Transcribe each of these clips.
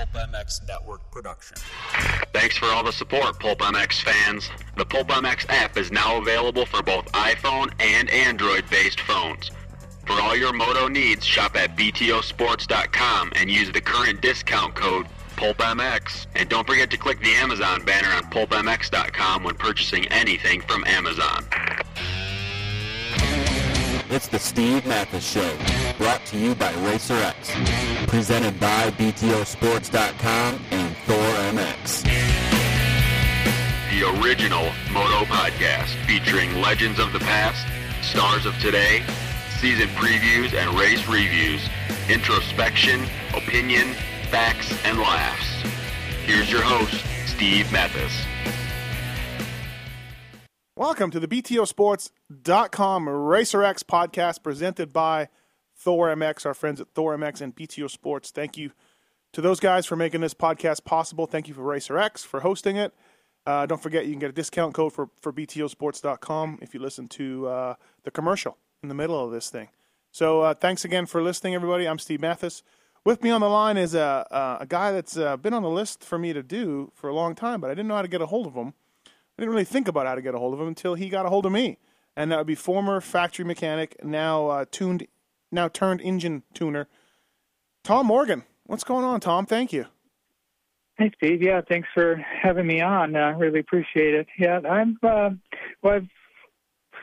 Pulp MX Network production. Thanks for all the support, Pulp MX fans. The Pulp MX app is now available for both iPhone and Android-based phones. For all your moto needs, shop at btosports.com and use the current discount code PulpMX. And don't forget to click the Amazon banner on pulpmx.com when purchasing anything from Amazon. It's the Steve Matthes Show, brought to you by RacerX, presented by BTOsports.com and Thor MX. The original Moto Podcast featuring legends of the past, stars of today, season previews and race reviews, introspection, opinion, facts, and laughs. Here's your host, Steve Matthes. Welcome to the BTOsports.com RacerX podcast presented by Thor MX, our friends at Thor MX and BTO Sports. Thank you to those guys for making this podcast possible. Thank you for RacerX for hosting it. Uh, don't forget, you can get a discount code for, for BTOsports.com if you listen to uh, the commercial in the middle of this thing. So uh, thanks again for listening, everybody. I'm Steve Matthes. With me on the line is a, a guy that's uh, been on the list for me to do for a long time, but I didn't know how to get a hold of him. Didn't really think about how to get a hold of him until he got a hold of me, and that would be former factory mechanic, now uh, tuned, now turned engine tuner, Tom Morgan. What's going on, Tom? Thank you. Hey, Steve. Yeah, thanks for having me on. I uh, really appreciate it. Yeah, I'm. Uh, well, I've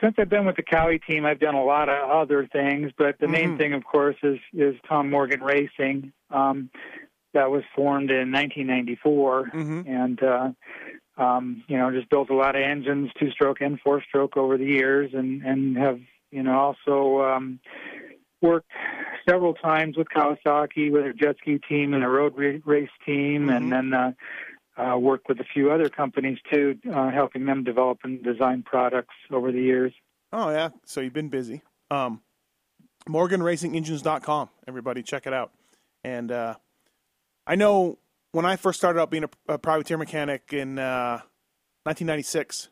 since I've been with the Kawi team, I've done a lot of other things, but the mm-hmm. main thing, of course, is is Tom Morgan Racing. Um, that was formed in 1994, mm-hmm. and uh, um, you know, just built a lot of engines, two stroke and four stroke over the years, and and have you know also um, worked several times with Kawasaki with their jet ski team and a road race team, mm-hmm. and then uh, uh, worked with a few other companies too, uh, helping them develop and design products over the years. Oh yeah, so you've been busy. Um, MorganRacingEngines.com. Everybody, check it out. And uh, I know when I first started out being a, a privateer mechanic in uh, 1996,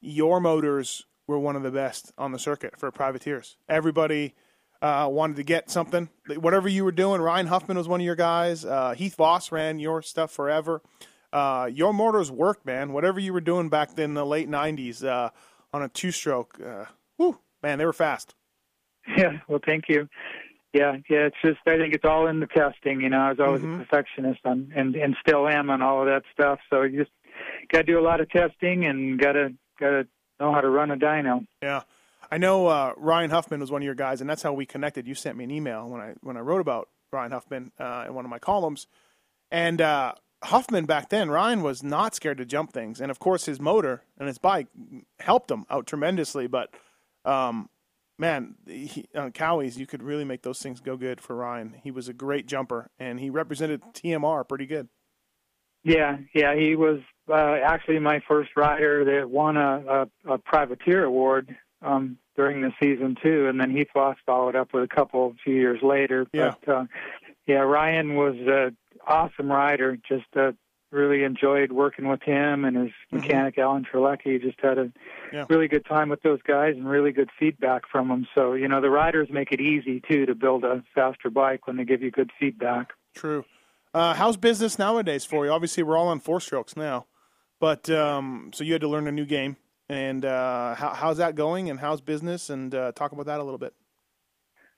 your motors were one of the best on the circuit for privateers. Everybody uh, wanted to get something. Whatever you were doing, Ryan Huffman was one of your guys. Uh, Heath Voss ran your stuff forever. Uh, your motors worked, man. Whatever you were doing back then in the late 90s uh, on a two stroke, uh, whoo, man, they were fast. Yeah, well, thank you. Yeah, yeah. It's just I think it's all in the testing. You know, I was always mm-hmm. a perfectionist on, and and still am on all of that stuff. So you just got to do a lot of testing and got to got to know how to run a dyno. Yeah. I know uh, Ryan Huffman was one of your guys, and that's how we connected. You sent me an email when I when I wrote about Ryan Huffman uh, in one of my columns, and uh, Huffman back then, Ryan was not scared to jump things, and of course his motor and his bike helped him out tremendously. But um, man, he, on Cowies, you could really make those things go good for Ryan. He was a great jumper, and he represented TMR pretty good. Yeah, yeah, he was uh, actually my first rider that won a, a, a privateer award um, during the season too, and then Heath Voss followed up with a couple a few years later. Yeah. But uh, yeah, Ryan was an awesome rider, just a really enjoyed working with him and his mm-hmm. mechanic Alan Trelecki. Just had a yeah. really good time with those guys and really good feedback from them. So you know the riders make it easy too to build a faster bike when they give you good feedback. True. Uh, how's business nowadays for you? Obviously, we're all on four strokes now, but um, so you had to learn a new game. And uh, how, how's that going? And how's business? And uh, talk about that a little bit.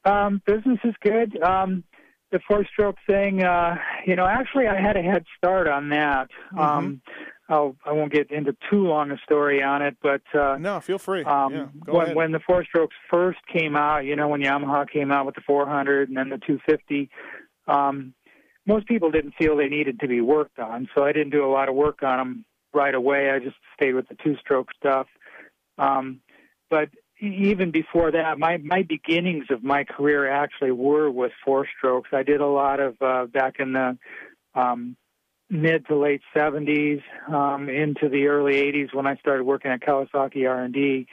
Um, business is good. Um, the four stroke thing, uh, you know, actually I had a head start on that. Mm-hmm. Um, I'll, I won't get into too long a story on it, but uh, no, feel free. Um, yeah, when when the four strokes first came out, you know, when Yamaha came out with the 400 and then the 250, um, most people didn't feel they needed to be worked on, so I didn't do a lot of work on them right away. I just stayed with the two stroke stuff. Um, but even before that, my my beginnings of my career actually were with four strokes. I did a lot of uh, back in the um, mid to late 70s um, into the early 80s when I started working at Kawasaki R&D.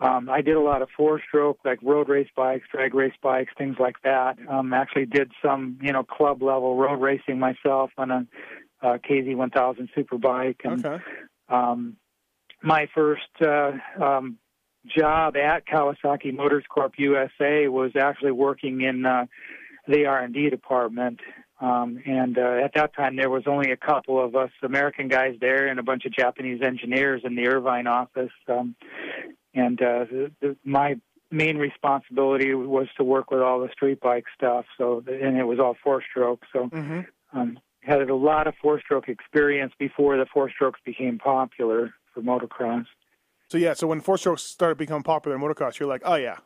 Um, I did a lot of four-stroke, like road race bikes, drag race bikes, things like that. Um, actually, did some, you know, club level road racing myself on a, a KZ1000 Superbike. And, okay. Um, my first uh, um, job at Kawasaki Motors Corp USA was actually working in uh, the R&D department. Um, and uh, at that time, there was only a couple of us American guys there, and a bunch of Japanese engineers in the Irvine office. Um, and uh, the, the, my main responsibility was to work with all the street bike stuff. So, and it was all four stroke. So, Mm-hmm. um, had a lot of four stroke experience before the four strokes became popular for motocross. So yeah, so when four strokes started becoming popular in motocross, you're like, oh yeah,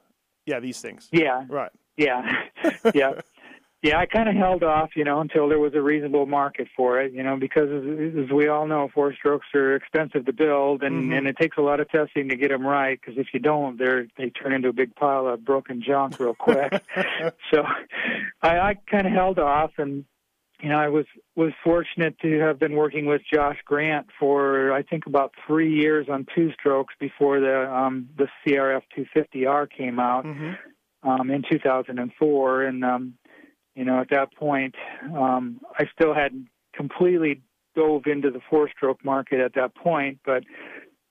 yeah, these things. Yeah, Right. yeah, yeah. Yeah, I kind of held off, you know, until there was a reasonable market for it, you know, because as, as we all know, four strokes are expensive to build, and Mhm. and it takes a lot of testing to get them right. Because if you don't, they're they turn into a big pile of broken junk real quick. so, I, I kind of held off, and you know, I was was fortunate to have been working with Josh Grant for I think about three years on two strokes before the um, the CRF 250R came out hmm um, in 2004, and um, you know at that point um, I still hadn't completely dove into the four-stroke market at that point, but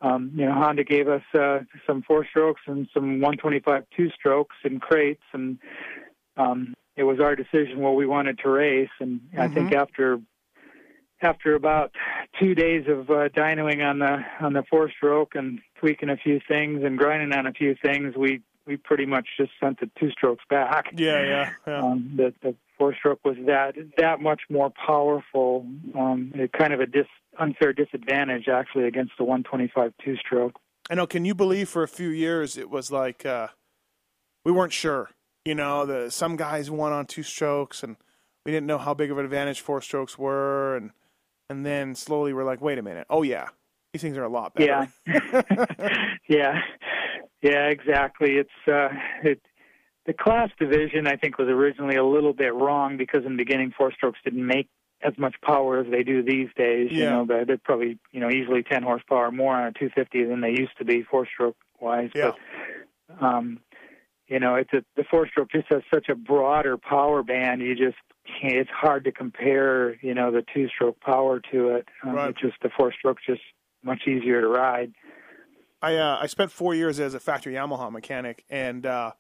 um, you know Honda gave us uh, some four-strokes and some 125 two-strokes and crates, and um, it was our decision what we wanted to race, and I think after after about two days of uh, dynoing on the on the four stroke and tweaking a few things and grinding on a few things, we we pretty much just sent the two strokes back. Yeah, yeah, yeah. Um, the the four stroke was that that much more powerful. Um, it kind of a dis, unfair disadvantage actually against the 125 two stroke. I know. Can you believe for a few years it was like uh, we weren't sure. You know, the some guys won on two strokes, and we didn't know how big of an advantage four strokes were, and and then slowly we're like, wait a minute, oh yeah, these things are a lot better. Yeah, yeah, yeah, exactly. It's uh, it. The class division, I think, was originally a little bit wrong because in the beginning, four strokes didn't make as much power as they do these days. You Yeah. know, but they're probably you know easily 10 horsepower more on a 250 than they used to be four stroke wise. Yeah. But um, you know, it's a, the four stroke just has such a broader power band. You just can't, it's hard to compare. You know, the two stroke power to it. Um, Right. It's just the four stroke just much easier to ride. I uh, I spent four years as a factory Yamaha mechanic, and uh,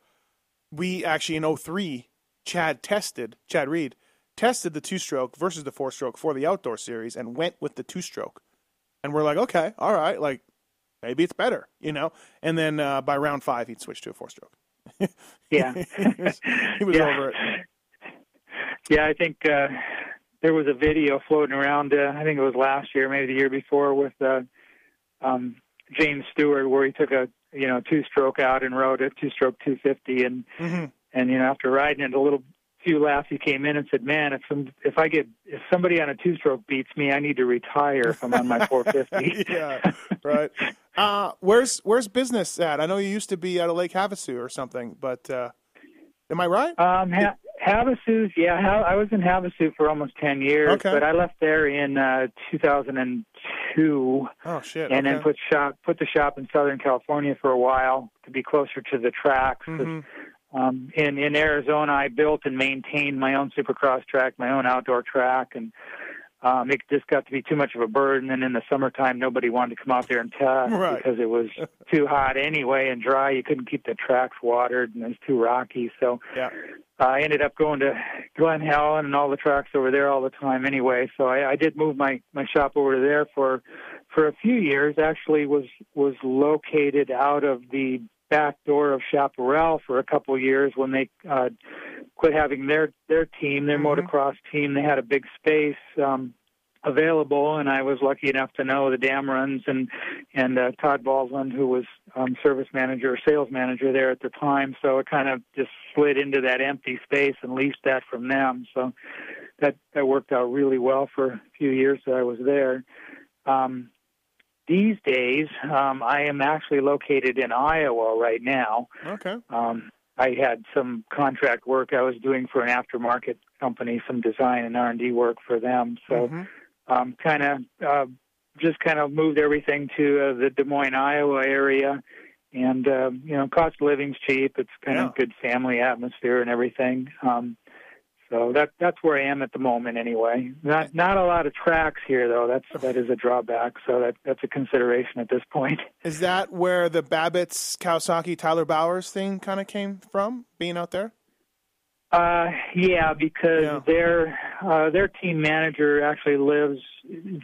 we actually in 03, Chad tested Chad Reed tested the two stroke versus the four stroke for the outdoor series, and went with the two stroke, and we're like, okay, all right, like maybe it's better, you know. And then uh, by round five, he'd switch to a four stroke. Yeah. he was, he was Yeah. over it. Yeah, I think uh, there was a video floating around. Uh, I think it was last year, maybe the year before, with uh, um, James Stewart, where he took a you know two stroke out and rode a two stroke 250, and hmm and you know after riding it a little few laps, he came in and said, "Man, if some if I get if somebody on a two stroke beats me, I need to retire if I'm on my 450." yeah, right. Uh, where's where's business at? I know you used to be at a Lake Havasu or something, but uh, am I right? Um, ha- Havasu, yeah, ha- I was in Havasu for almost ten years, Okay. but I left there in uh, 2002, Oh shit! and then put shop put the shop in Southern California for a while to be closer to the tracks. Mhm. Um, in in Arizona, I built and maintained my own Supercross track, my own outdoor track, and um, it just got to be too much of a burden. And in the summertime, nobody wanted to come out there and test Right. because it was too hot anyway and dry. You couldn't keep the tracks watered, and it was too rocky. So Yeah. I ended up going to Glen Helen and all the tracks over there all the time anyway. So I, I did move my my shop over there for for a few years. Actually, was was located out of the back door of Chaparral for a couple of years when they uh, quit having their their team, their Mhm. motocross team. They had a big space. Um, available and I was lucky enough to know the Damruns and and uh, Todd Baldwin who was um, service manager or sales manager there at the time so it kind of just slid into that empty space and leased that from them so that that worked out really well for a few years that I was there um, these days um, I am actually located in Iowa right now Okay. um, I had some contract work I was doing for an aftermarket company, some design and R and D work for them. So, Mhm. um, kind of uh, just kind of moved everything to uh, the Des Moines, Iowa area, and uh, you know, cost of living's cheap. It's kind Yeah. of good family atmosphere and everything. Um, so that that's where I am at the moment, anyway. Not not a lot of tracks here, though. That's that is a drawback. So that that's a consideration at this point. Is that where the Babbitt's Kawasaki Tyler Bowers thing kind of came from? Being out there? Uh, yeah, because Yeah. their uh, their team manager actually lives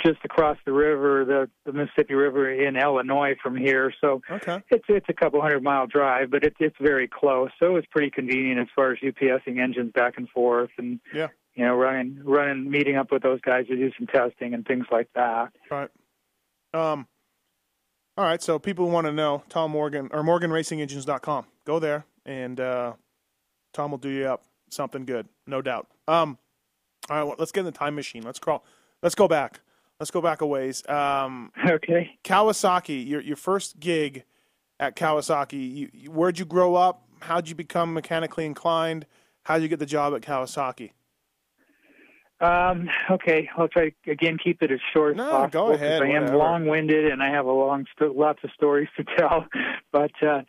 just across the river, the, the Mississippi River in Illinois from here. So Okay. it's it's a couple hundred mile drive, but it's it's very close. So it was pretty convenient as far as UPSing engines back and forth, and Yeah. you know running running meeting up with those guys to do some testing and things like that. Right. Um. All right. So people want to know Tom Morgan or MorganRacingEngines.com. Go there, and uh, Tom will do you up something good, no doubt. Um. All right. Well, let's get in the time machine. Let's crawl. Let's go back. Let's go back a ways. Um, Okay. Kawasaki, your your first gig at Kawasaki. You, you, where'd you grow up? How'd you become mechanically inclined? How'd you get the job at Kawasaki? Um, okay, I'll try again keep it as short No, as possible. go ahead, I am long-winded and I have a long, st- lots of stories to tell. But uh,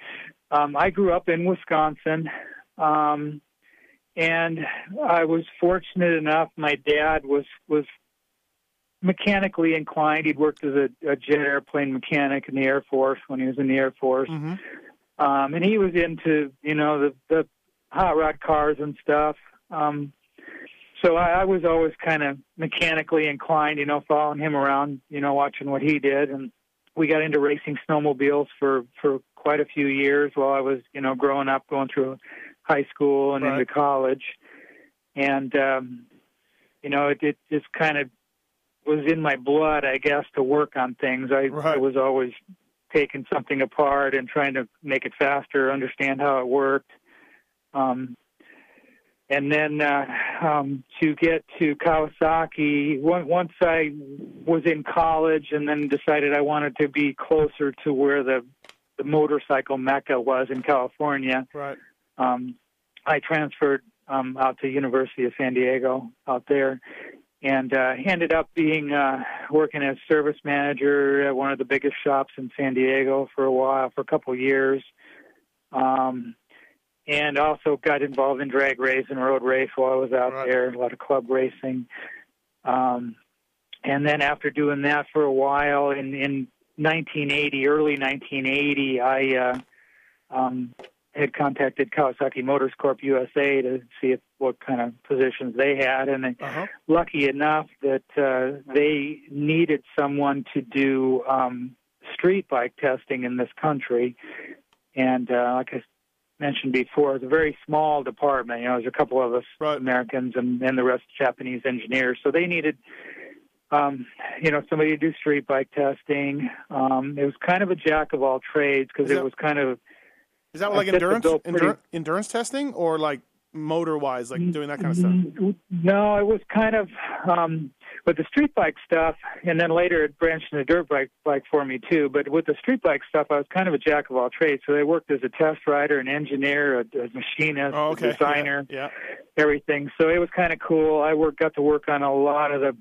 um, I grew up in Wisconsin, um, and I was fortunate enough. My dad was was mechanically inclined. He'd worked as a, a jet airplane mechanic in the Air Force when he was in the Air Force Mm-hmm. um, and he was into you know the the hot rod cars and stuff. Um, so I, I was always kind of mechanically inclined, you know, following him around, you know, watching what he did, and we got into racing snowmobiles for for quite a few years while I was, you know, growing up, going through high school and Right. into college, and um, you know, it, it just kind of was in my blood, I guess, to work on things. I, I Right. was always taking something apart and trying to make it faster, understand how it worked. Um, and then uh, um, to get to Kawasaki, on- once I was in college and then decided I wanted to be closer to where the, the motorcycle mecca was in California, Right. Um, I transferred um, out to University of San Diego out there, and uh, ended up being uh, working as service manager at one of the biggest shops in San Diego for a while, for a couple of years, um, and also got involved in drag race and road race while I was out Right. there, a lot of club racing. Um, and then after doing that for a while, in in 1980, early 1980, I uh, um, had contacted Kawasaki Motors Corp USA to see if, what kind of positions they had, and I- Uh huh. lucky enough that uh, they needed someone to do um, street bike testing in this country. And uh, like I mentioned before, it's a very small department. You know, there's a couple of us Right. Americans and, and the rest Japanese engineers. So they needed, um, you know, somebody to do street bike testing. Um, it was kind of a jack of all trades because it was kind of Is that like endurance, endurance endurance testing or like motor wise, like doing that kind of stuff? No, it was kind of um, with the street bike stuff, and then later it branched into dirt bike bike for me too. But with the street bike stuff, I was kind of a jack of all trades. So I worked as a test rider, an engineer, a, a machinist, Oh, a designer, Yeah. everything. So it was kind of cool. I worked got to work on a lot of the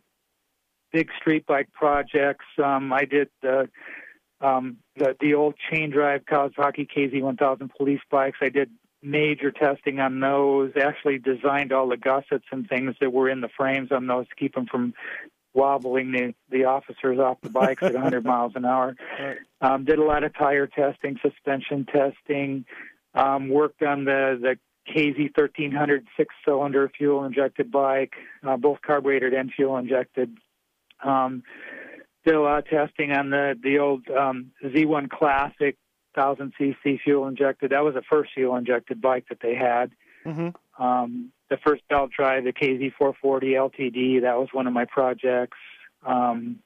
big street bike projects. Um, I did the um, the the old chain drive Kawasaki KZ1000 police bikes. I did major testing on those. Actually designed all the gussets and things that were in the frames on those to keep them from wobbling the the officers off the bikes at 100 miles an hour. Um, did a lot of tire testing, suspension testing. Um, worked on the the KZ 1300 six cylinder fuel injected bike, uh, both carbureted and fuel injected. Um, lot of testing on the the old um, Z1 Classic 1000 cc fuel injected. That was the first fuel injected bike that they had. hmm Um, the first belt drive, the KZ440 LTD, that was one of my projects. Um,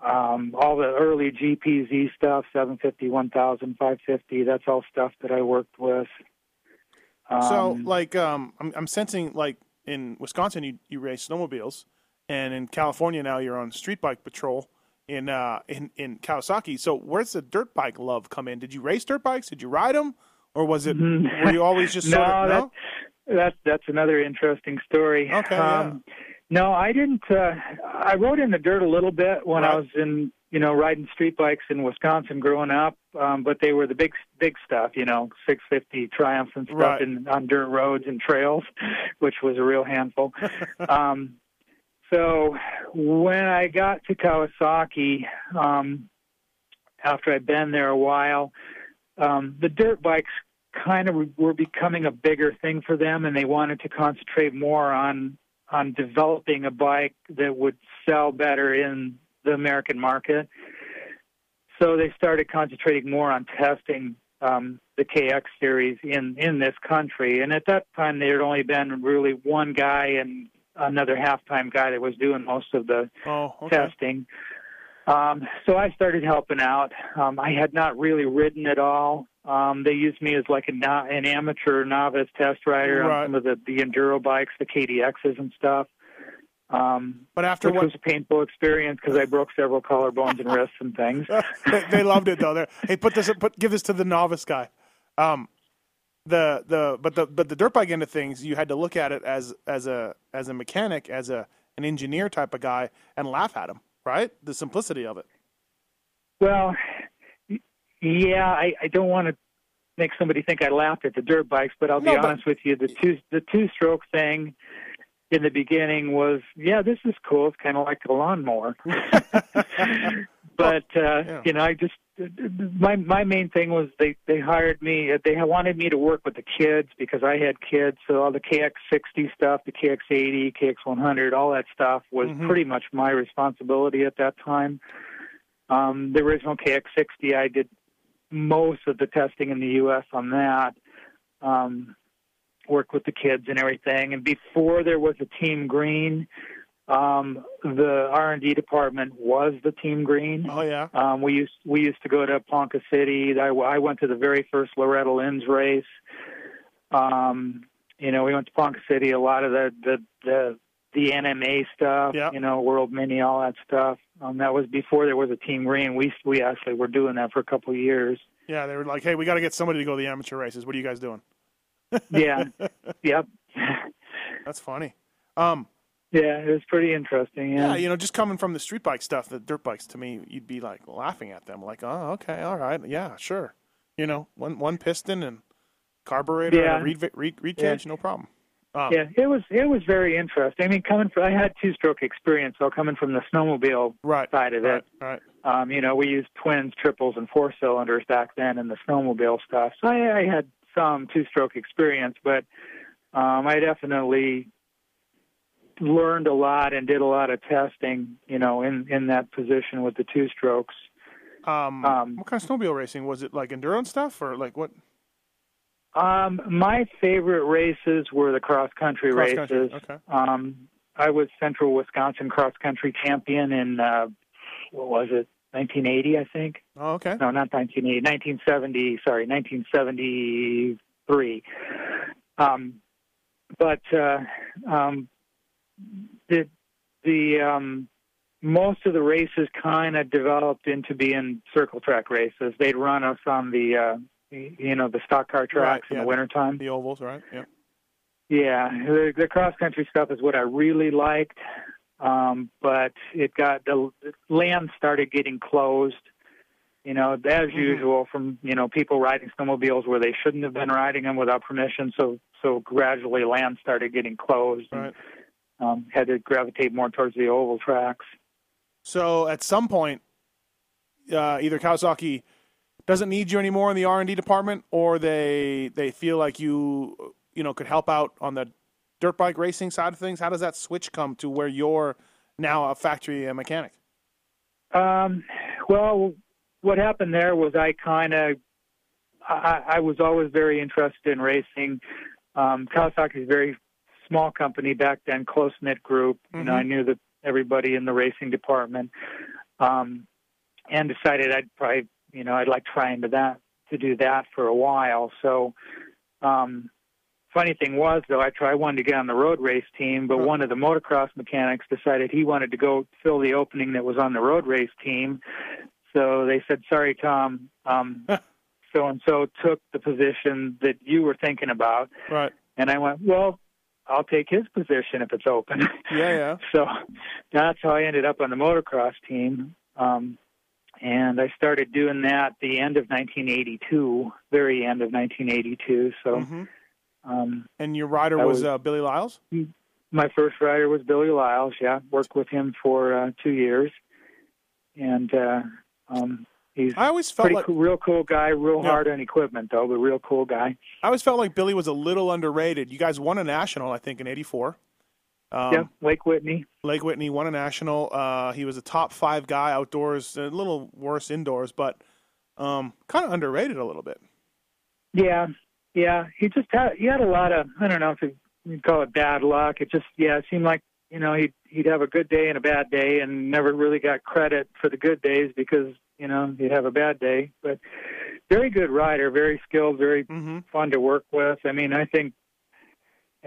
um, all the early GPZ stuff, 750, 1000, 550, that's all stuff that I worked with. Um, so like um, I'm I'm sensing like in Wisconsin you you race snowmobiles, and in California now you're on street bike patrol. In, uh, in in Kawasaki, so where's the dirt bike love come in? Did you race dirt bikes? Did you ride them, or was it? Mhm. Were you always just sort no, of no? That's, that's that's another interesting story. Okay, Um, No, I didn't. Uh, I rode in the dirt a little bit when Right. I was in, you know, riding street bikes in Wisconsin growing up. Um, but they were the big, big stuff, you know, 650 Triumphs and stuff Right. in, on dirt roads and trails, which was a real handful. um, so when I got to Kawasaki, um, after I'd been there a while, um, the dirt bikes kind of were becoming a bigger thing for them, and they wanted to concentrate more on on developing a bike that would sell better in the American market. So they started concentrating more on testing um, the KX series in in this country. And at that time, there had only been really one guy and another half-time guy that was doing most of the Oh, okay. testing. Um, so I started helping out. Um, I had not really ridden at all. Um, they used me as like a no, an amateur novice test rider Right. on some of the, the enduro bikes, the KDXs and stuff. Um, But after which what was a painful experience because I broke several collarbones and wrists and things. they, they loved it though. They're, hey, put this, put give this to the novice guy. Um, the the but the but the dirt bike end of things, you had to look at it as as a as a mechanic, as a an engineer type of guy, and laugh at him, right? The simplicity of it. Well, yeah, I, I don't want to make somebody think I laughed at the dirt bikes, but I'll No, be but- honest with you. The two the two stroke thing in the beginning was yeah, this is cool. It's kind of like a lawnmower. but uh, yeah. you know, I just my my main thing was they they hired me. They wanted me to work with the kids because I had kids. So all the KX60 stuff, the KX80, KX100, all that stuff was Mhm. pretty much my responsibility at that time. Um, the original KX60, I did most of the testing in the U.S. on that. Um, worked with the kids and everything. And before there was a Team Green, um, the R&D department was the Team Green. Oh yeah, Um, we used we used to go to Ponca City. I, I went to the very first Loretta Lynn's race. Um, you know, we went to Ponca City. A lot of the the the, the NMA stuff. Yep. You know, World Mini, all that stuff. Um, that was before there was a Team Green. We we actually were doing that for a couple of years. yeah. They were like, hey, we got to get somebody to go to the amateur races. What are you guys doing? Yeah. yep. That's funny. Um, Yeah, it was pretty interesting. yeah, Yeah. you know, just coming from the street bike stuff, the dirt bikes to me, you'd be like laughing at them, like, oh, okay, all right, yeah, sure. You know, one one piston and carburetor Yeah. and a reed, reed, reed Yeah. no problem. Um, Yeah, it was it was very interesting. I mean, coming from I had two stroke experience, so coming from the snowmobile right, side of right, it, right. um, you know, we used twins, triples, and four cylinders back then in the snowmobile stuff. So I, I had some two stroke experience, but um, I definitely learned a lot and did a lot of testing, you know, in in that position with the two strokes. Um, Um, what kind of snowmobile racing was it? Like endurance stuff or like what? Um, my favorite races were the cross country Cross races. country, okay. Um, I was Central Wisconsin cross country champion in uh, what was it, 1980, I think. Oh, okay. No, not 1980, 1970. Sorry, 1973. Um, but uh, um, the the um, most of the races kind of developed into being circle track races. They'd run us on the uh, you know the stock car tracks in yeah. the wintertime. The ovals, right? Yeah. Yeah, the, the cross country stuff is what I really liked, um, but it got the land started getting closed. You know, as usual, from you know people riding snowmobiles where they shouldn't have been riding them without permission. So so gradually, land started getting closed. Right. And, um, had to gravitate more towards the oval tracks. So at some point, uh, either Kawasaki doesn't need you anymore in the R and D department, or they they feel like you you know could help out on the dirt bike racing side of things. How does that switch come to where you're now a factory mechanic? Um, well, what happened there was I kind of, I, I was always very interested in racing. Um, Kawasaki is very small company back then, close knit group. You know. I knew that everybody in the racing department, um, and decided I'd probably, you know, I'd like trying to that to do that for a while. So, um, funny thing was though, I tried I wanted to get on the road race team, but Huh. one of the motocross mechanics decided he wanted to go fill the opening that was on the road race team. So they said, "Sorry, Tom. Um, so and so took the position that you were thinking about." Right. And I went, "Well, I'll take his position if it's open." Yeah, yeah. so that's how I ended up on the motocross team. Um, and I started doing that the end of 1982, very end of 1982. So hmm um, And your rider was, was- uh, Billy Liles. my first rider was Billy Liles. Yeah, worked with him for uh, two years, and uh, um, he's I always felt pretty like cool, real cool guy, real hard on equipment though, but real cool guy. I always felt like Billy was a little underrated. You guys won a national, I think, in '84. Um, yeah, Lake Whitney. Lake Whitney won a national. Uh, he was a top five guy outdoors, a little worse indoors, but um, kind of underrated a little bit. Yeah, yeah. He just had he had a lot of I don't know if you call it bad luck. It just yeah, it seemed like you know he'd he'd have a good day and a bad day, and never really got credit for the good days because you know he'd have a bad day. But very good rider, very skilled, very Mm-hmm. fun to work with. I mean, I think,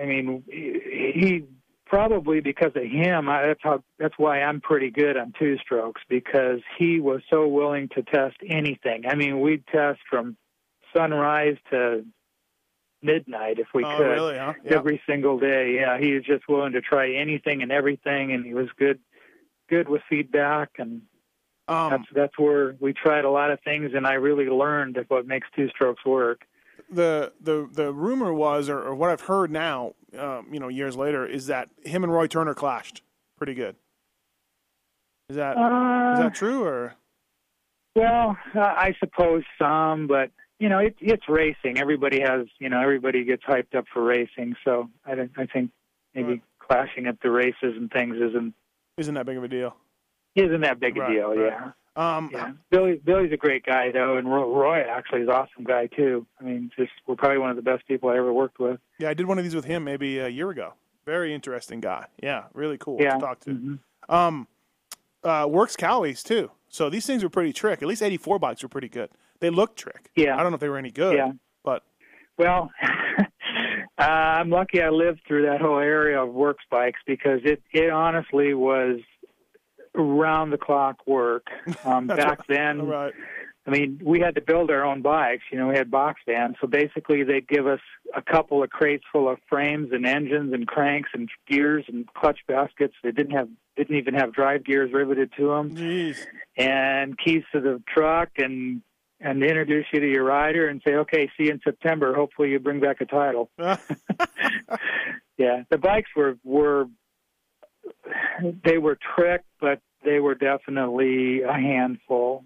I mean, he, probably because of him. I, that's how. That's why I'm pretty good on two strokes because he was so willing to test anything. I mean, we'd test from sunrise to midnight if we oh, could really? Huh? Every single day. Yeah, he was just willing to try anything and everything, and he was good, good with feedback, and Um, that's that's where we tried a lot of things, and I really learned what makes two strokes work. the the the rumor was, or, or what I've heard now, um, you know, years later, is that him and Roy Turner clashed pretty good. Is that is Uh, that true or? Well, uh, I suppose some, but you know, it, it's racing. Everybody has, you know, everybody gets hyped up for racing. So I, I think maybe Right. clashing at the races and things isn't Isn't that big of a deal? Isn't that big a Right, deal. right. Yeah. Um, Yeah, Billy. Billy's a great guy though, and Roy actually is an awesome guy too. I mean, just we're probably one of the best people I ever worked with. yeah, I did one of these with him maybe a year ago. Very interesting guy. Yeah, really cool Yeah. to talk to. Mhm. Um, uh, works Cowies too. So these things were pretty trick. At least 84 bikes were pretty good. They looked trick. Yeah. I don't know if they were any good. Yeah. But Well, uh, I'm lucky I lived through that whole area of works bikes because it it honestly was round the clock work. Um, back then, all right. I mean, we had to build our own bikes. You know, we had box vans. So basically, they'd give us a couple of crates full of frames and engines and cranks and gears and clutch baskets. They didn't have didn't even have drive gears riveted to them, Jeez. and keys to the truck and and introduce you to your rider and say, okay, see you in September. Hopefully, you bring back a title. Yeah, the bikes were were they were trick, but they were definitely a handful.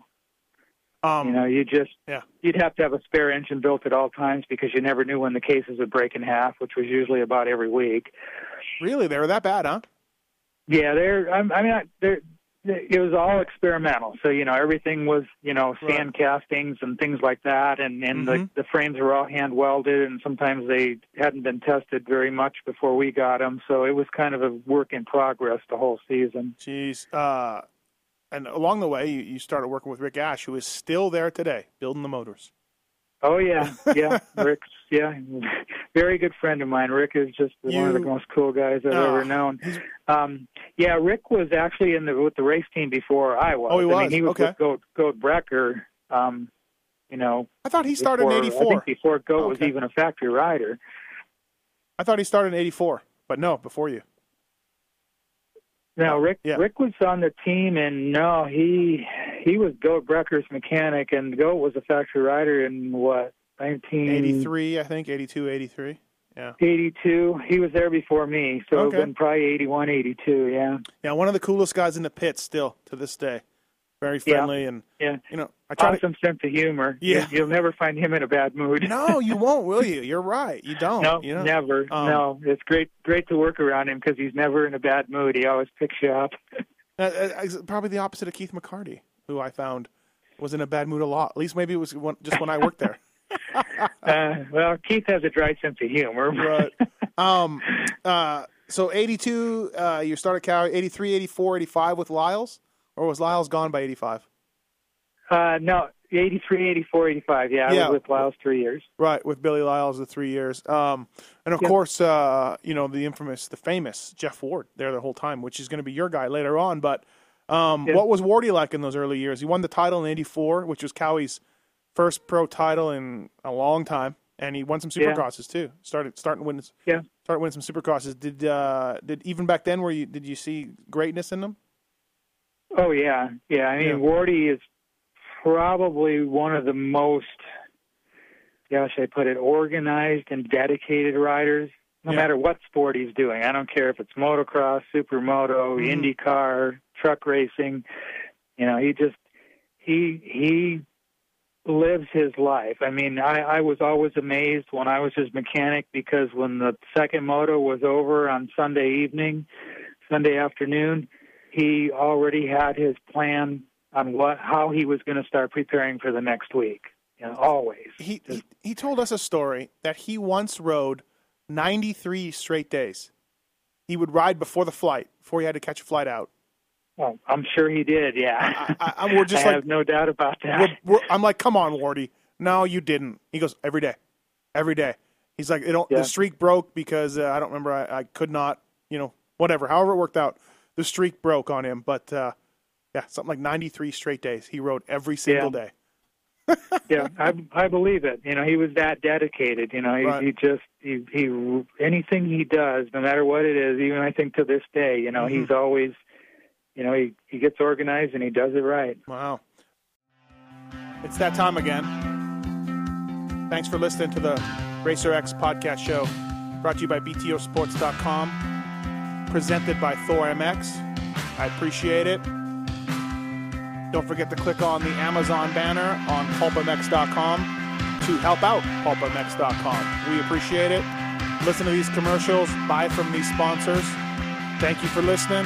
um, You know, you just Yeah. you'd have to have a spare engine built at all times because you never knew when the cases would break in half, which was usually about every week. really, they were that bad, huh? Yeah, they're. I I mean, I- they're. It was all experimental, so you know everything was you know sand castings and things like that, and and Mhm. the the frames were all hand welded, and sometimes they hadn't been tested very much before we got them, so it was kind of a work in progress the whole season. Jeez. Uh, and along the way, you, you started working with Rick Ash, who is still there today, building the motors. Oh yeah, yeah, Rick's yeah, very good friend of mine. Rick is just one of the most cool guys I've Ah, ever known. Um, yeah, Rick was actually in the with the race team before I was. Oh, he was. I mean, he was Okay. with Goat Goat Breker. Um, you know, I thought he started in before- I think before Goat was even a factory rider. I thought he started in '84, but no, before you. No, Rick Yeah. Rick was on the team, and no, he he was Goat Breker's mechanic, and Goat was a factory rider in what nineteen '83, I think, '82, '83. Yeah. 82. He was there before me, so Okay. been probably 81, 82, yeah. Yeah, one of the coolest guys in the pit still to this day. Very Yeah. friendly and Yeah. you know, I try Awesome sense of humor. Yeah. You- You'll never find him in a bad mood. No, you won't, will you? You're right. You don't. No, you know? never. Um, no, it's great great to work around him because he's never in a bad mood. He always picks you up. Uh, uh, probably the opposite of Keith McCarty, who I found was in a bad mood a lot. At least maybe it was one, just when I worked there. uh, well, Keith has a dry sense of humor. right. Um. Uh. So 82. Uh. You started Cowie. 83, 84, 85 with Liles, or was Liles gone by 85? Uh, no, 83, 84, 85. Yeah, I Yeah. was with Liles three years. Right, with Billy Liles the three years. Um. And of Yeah. course, uh. You know the infamous, the famous Jeff Ward there the whole time, which is going to be your guy later on. But, um, Yeah. what was Wardy like in those early years? He won the title in '84, which was Cowie's first pro title in a long time, and he won some Yeah. supercrosses too. Started starting to win. Yeah. Started winning some supercrosses. Did uh did even back then were you did you see greatness in them? Oh yeah, yeah. I mean, Yeah. Wardy is probably one of the most, how should I put it, organized and dedicated riders. No Yeah. matter what sport he's doing, I don't care if it's motocross, supermoto, Mhm. IndyCar, truck racing. You know, he just he he lives his life. I mean, I, I was always amazed when I was his mechanic because when the second moto was over on Sunday evening, Sunday afternoon, he already had his plan on what how he was going to start preparing for the next week. You know, always. He, he he told us a story that he once rode 93 straight days. He would ride before the flight, before he had to catch a flight out. Well, I'm sure he did. Yeah, I, I, we're just I like have no doubt about that. we're, we're, I'm like, come on, Wardy. No, you didn't. He goes every day, every day. He's like, it don't, Yeah. the streak broke because uh, I don't remember. I, I could not, you know, whatever. However it worked out, the streak broke on him. But uh, yeah, something like 93 straight days. He rode every single Yeah. day. yeah, I I believe it. You know, he was that dedicated. You know, he, Right. he just he he anything he does, no matter what it is. Even I think to this day, you know, Mm-hmm. he's always, you know, he he gets organized and he does it right. Wow. It's that time again. Thanks for listening to the Racer X podcast show brought to you by BTOsports.com, presented by Thor MX. I appreciate it. Don't forget to click on the Amazon banner on pulpmx.com to help out pulpmx.com. We appreciate it. Listen to these commercials, buy from these sponsors. Thank you for listening.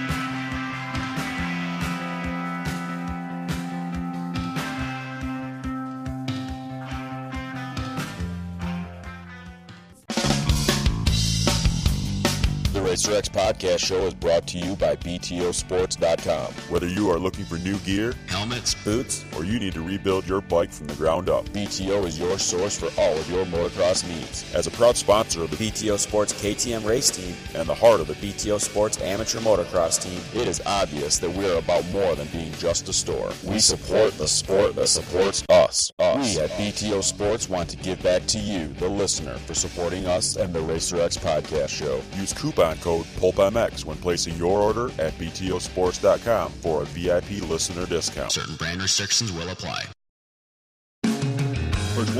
The Racer X podcast show is brought to you by BTOsports.com. Whether you are looking for new gear Helmets, Boots, or you need to rebuild your bike from the ground up. BTO is your source for all of your motocross needs. As a proud sponsor of the BTO Sports KTM race team and the heart of the BTO Sports amateur motocross team. It is obvious that we're about more than being just a store. We support the sport that supports us. Us. We at BTO Sports want to give back to you, the listener, for supporting us and the Racer X podcast show. Use coupon code PULPMX when placing your order at BTOsports.com for a VIP listener discount. certain brand restrictions will apply.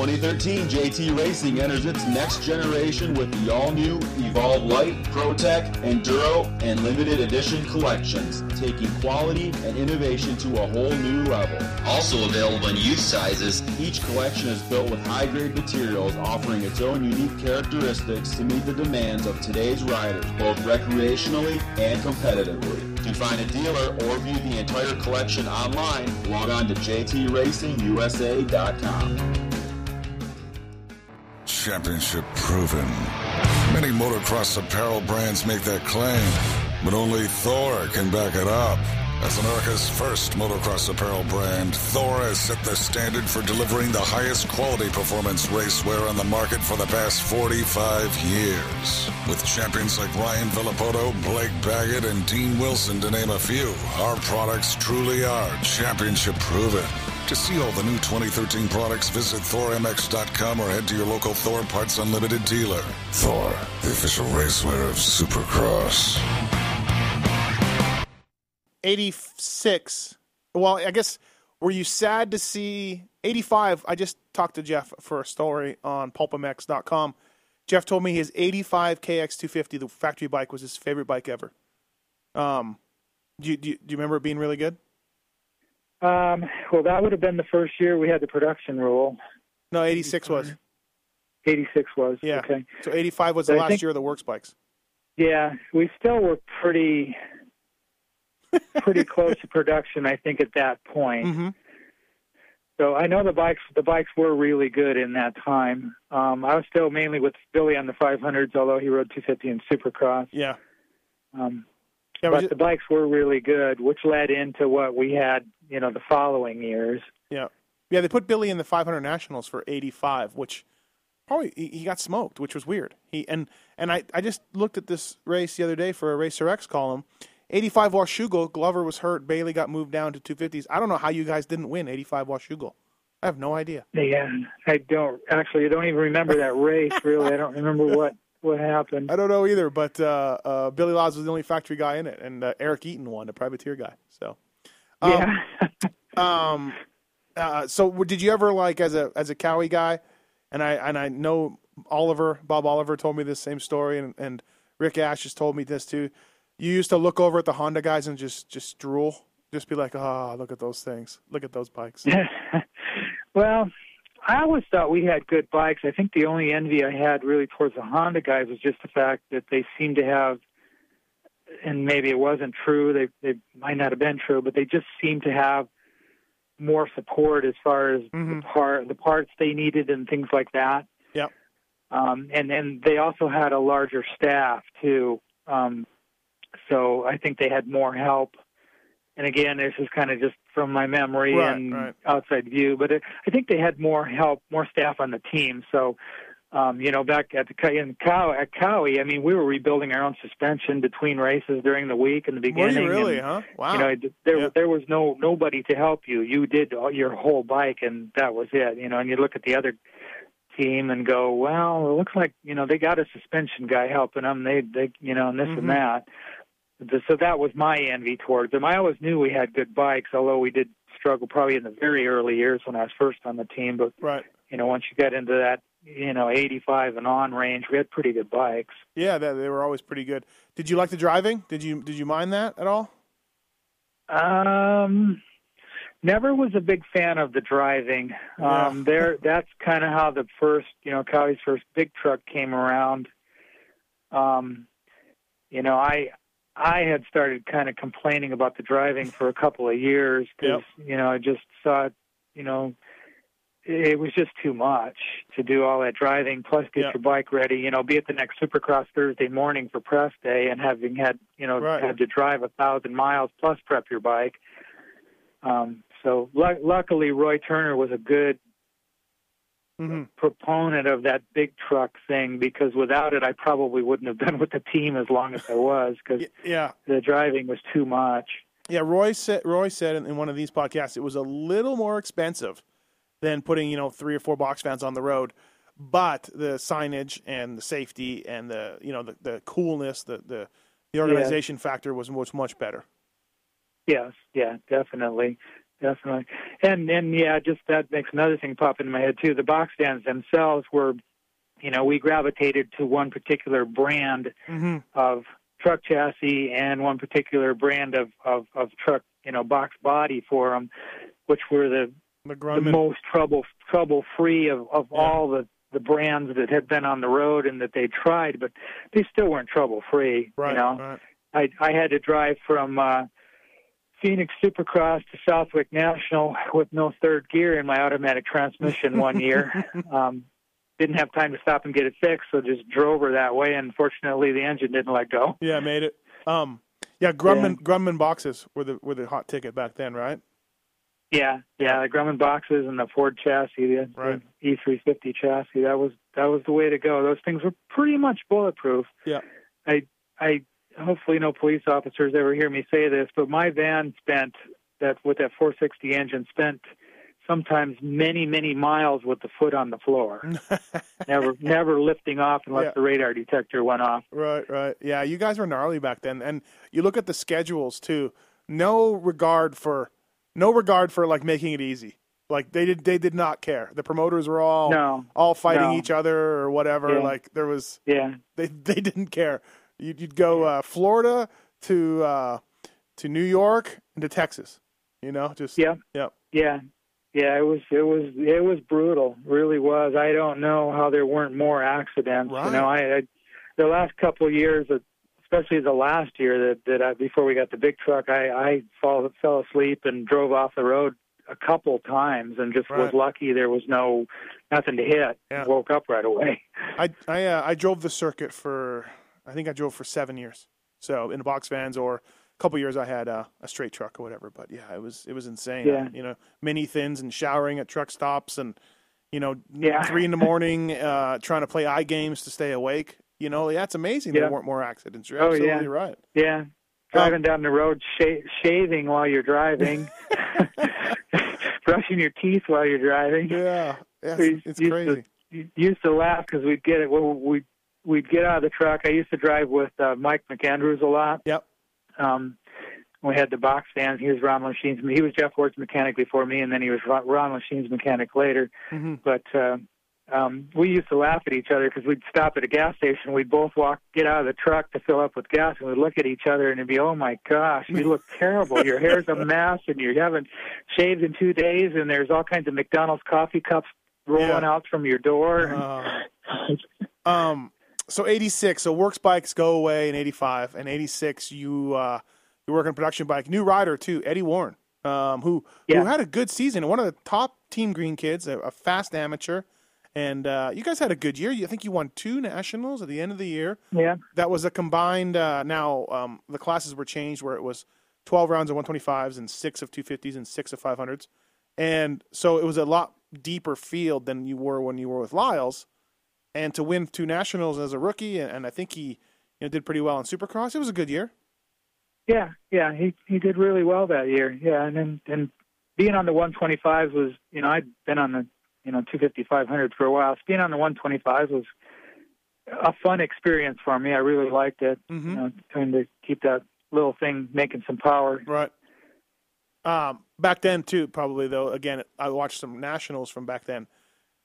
For 2013, JT Racing enters its next generation with the all-new Evolve Light, ProTech, Enduro, and limited edition collections, taking quality and innovation to a whole new level. Also available in youth sizes. Each collection is built with high-grade materials, offering its own unique characteristics to meet the demands of today's riders, both recreationally and competitively. To find a dealer or view the entire collection online, log on to jtracingusa.com. championship proven. Many motocross apparel brands make that claim, but only Thor can back it up. As America's first motocross apparel brand, Thor has set the standard for delivering the highest quality performance racewear on the market for the past 45 years. With champions like Ryan Villopoto, Blake Baggett, and Dean Wilson, to name a few, our products truly are championship proven. To see all the new 2013 products, visit ThorMX.com or head to your local Thor Parts Unlimited dealer. Thor, the official racewear of Supercross. 86. Well, I guess were you sad to see 85? I just talked to Jeff for a story on pulpmx.com. Jeff told me his 85 KX250, the factory bike, was his favorite bike ever. Um, do you, do you, do you remember it being really good? Um, well, that would have been the first year we had the production rule. No, 86 was. 86 was. Yeah. Okay. So 85 was the But last think- year of the works bikes. Yeah, we still were pretty pretty close to production, I think, at that point. Mm-hmm. So I know the bikes the bikes were really good in that time. Um, I was still mainly with Billy on the 500s, although he rode 250 and Supercross. Yeah. Um, Yeah, but ju- the bikes were really good, which led into what we had, you know, the following years. Yeah, yeah. They put Billy in the 500 nationals for 85, which probably he, he got smoked, which was weird. He and and I I just looked at this race the other day for a Racer X column. 85 Washougal, Glover was hurt. Bailey got moved down to 250s. I don't know how you guys didn't win 85 Washougal. I have no idea. Yeah, I don't actually. I don't even remember that race. Really, I don't remember what what happened. I don't know either, but uh, uh, Billy Laws was the only factory guy in it, and uh, Eric Eaton won, the privateer guy. So, um, yeah. Um, uh, so did you ever like as a as a Cowie guy, and I and I know Oliver Bob Oliver told me this same story, and, and Rick Ash has told me this too. You used to look over at the Honda guys and just just drool Just be like, oh, look at those things. Look at those bikes. well, I always thought we had good bikes. I think the only envy I had really towards the Honda guys was just the fact that they seemed to have, and maybe it wasn't true. They they might not have been true, but they just seemed to have more support as far as mm-hmm. the part the parts they needed and things like that. Yep. Um, and then they also had a larger staff too. Um, so I think they had more help. And again, this is kind of just from my memory right, and right. outside view, but it, I think they had more help, more staff on the team. So, um, you know, back at the in Cow at Cowie, I mean, we were rebuilding our own suspension between races during the week in the beginning. Were you really, and, huh? Wow. You know, there Yeah. there was no nobody to help you. You did all, your whole bike, and that was it. You know, and you look at the other team and go, well, it looks like you know they got a suspension guy helping them. They they you know and this Mhm. and that. So that was my envy towards them. I always knew we had good bikes, although we did struggle probably in the very early years when I was first on the team. But Right. you know, once you got into that, you know, 85 and on range, we had pretty good bikes. Yeah, they, they were always pretty good. Did you like the driving? Did you did you mind that at all? Um, never was a big fan of the driving. Yeah. Um, there, that's kind of how the first, you know, Cowie's first big truck came around. Um, you know, I, I had started kind of complaining about the driving for a couple of years because, you know, I just thought, you know, it was just too much to do all that driving plus get Yeah. your bike ready you know be at the next supercross thursday morning for press day and having had you know Right. had to drive a thousand miles plus prep your bike um so lu- luckily roy turner was a good hmm proponent of that big truck thing because without it i probably wouldn't have been with the team as long as i was because Yeah. the driving was too much. Yeah, Roy said Roy said in in one of these podcasts it was a little more expensive than putting you know three or four box fans on the road, but the signage and the safety and the you know the, the coolness, the the, the organization factor was was much better. Yes, yeah, definitely, definitely, and and yeah, just that makes another thing pop into my head too. The box stands themselves were, you know, we gravitated to one particular brand Mm-hmm. of truck chassis and one particular brand of of, of truck, you know, box body for them, which were the The the most trouble trouble free of of Yeah. all the the brands that had been on the road and that they tried, but they still weren't trouble free. right? You know, right. I I had to drive from uh Phoenix Supercross to Southwick National with no third gear in my automatic transmission one year. um didn't have time to stop and get it fixed, so just drove her that way and fortunately the engine didn't let go. Yeah, made it. Um, yeah, Grumman Grumman boxes were the were the hot ticket back then, right? Yeah, yeah, the Grumman boxes and the Ford chassis, the, Right. the E350 chassis. That was that was the way to go. Those things were pretty much bulletproof. Yeah. I I hopefully no police officers ever hear me say this, but my van spent that with that 460 engine spent sometimes many many miles with the foot on the floor, never never lifting off unless Yeah. the radar detector went off. Right, right. Yeah, you guys were gnarly back then, and you look at the schedules too. No regard for, no regard for like making it easy. Like they did, they did not care. The promoters were all No, all fighting no. each other or whatever. Yeah. Like there was, yeah, they they didn't care. You'd, you'd go uh, Florida to uh, to New York and to Texas. You know, just Yeah. yeah. Yeah, yeah, it was it was it was brutal, really was. I don't know how there weren't more accidents. Right. You know, I, I the last couple of years, uh, especially the last year that that I, before we got the big truck, I I fall, fell asleep and drove off the road a couple times and just was lucky there was no nothing to hit. Yeah. Woke up right away. I I uh, I drove the circuit for I think I drove for seven years. So in the box vans or a couple years I had uh, a straight truck or whatever. But yeah, it was it was insane. Yeah. You know, mini thins and showering at truck stops and you know Yeah. three in the morning uh, trying to play eye games to stay awake. You know, yeah, it's amazing Yeah. there weren't more accidents. You're Oh, yeah. right. Yeah. Driving down the road, sh- shaving while you're driving, brushing your teeth while you're driving. Yeah, yeah it's, it's used crazy. To, used to laugh because we'd get it. Well, we we'd get out of the truck. I used to drive with uh, Mike McAndrews a lot. Yep. Um, we had the box stands. He was Ron Lechien's. He was Jeff Ward's mechanic before me, and then he was Ron Lechien's mechanic later. hmm But uh, um, we used to laugh at each other because we'd stop at a gas station. We'd both walk, get out of the truck to fill up with gas, and we'd look at each other and it'd be, "Oh my gosh, you look terrible. Your hair's a mess, and you haven't shaved in two days, and there's all kinds of McDonald's coffee cups rolling Yeah. out from your door." Uh, um, so 86, so works bikes go away in 85, and 86 you uh, you work on production bike. New rider too, Eddie Warren, um, who Yeah. who had a good season, one of the top Team Green kids, a, a fast amateur, and uh, you guys had a good year. You I think you won two nationals at the end of the year. yeah, That was a combined. Uh, now um, the classes were changed where it was 12 rounds of 125s and six of 250s and six of 500s, and so it was a lot deeper field than you were when you were with Liles. And to win two nationals as a rookie, and, I think he you know, did pretty well in Supercross. It was a good year. yeah, yeah. He he did really well that year. Yeah, and then and being on the 125s was, you know, I'd been on the you know 250 500 for a while. So being on the 125s was a fun experience for me. I really liked it. Mhm. You know, trying to keep that little thing making some power. Right. Um, back then too, probably though. Again, I watched some nationals from back then.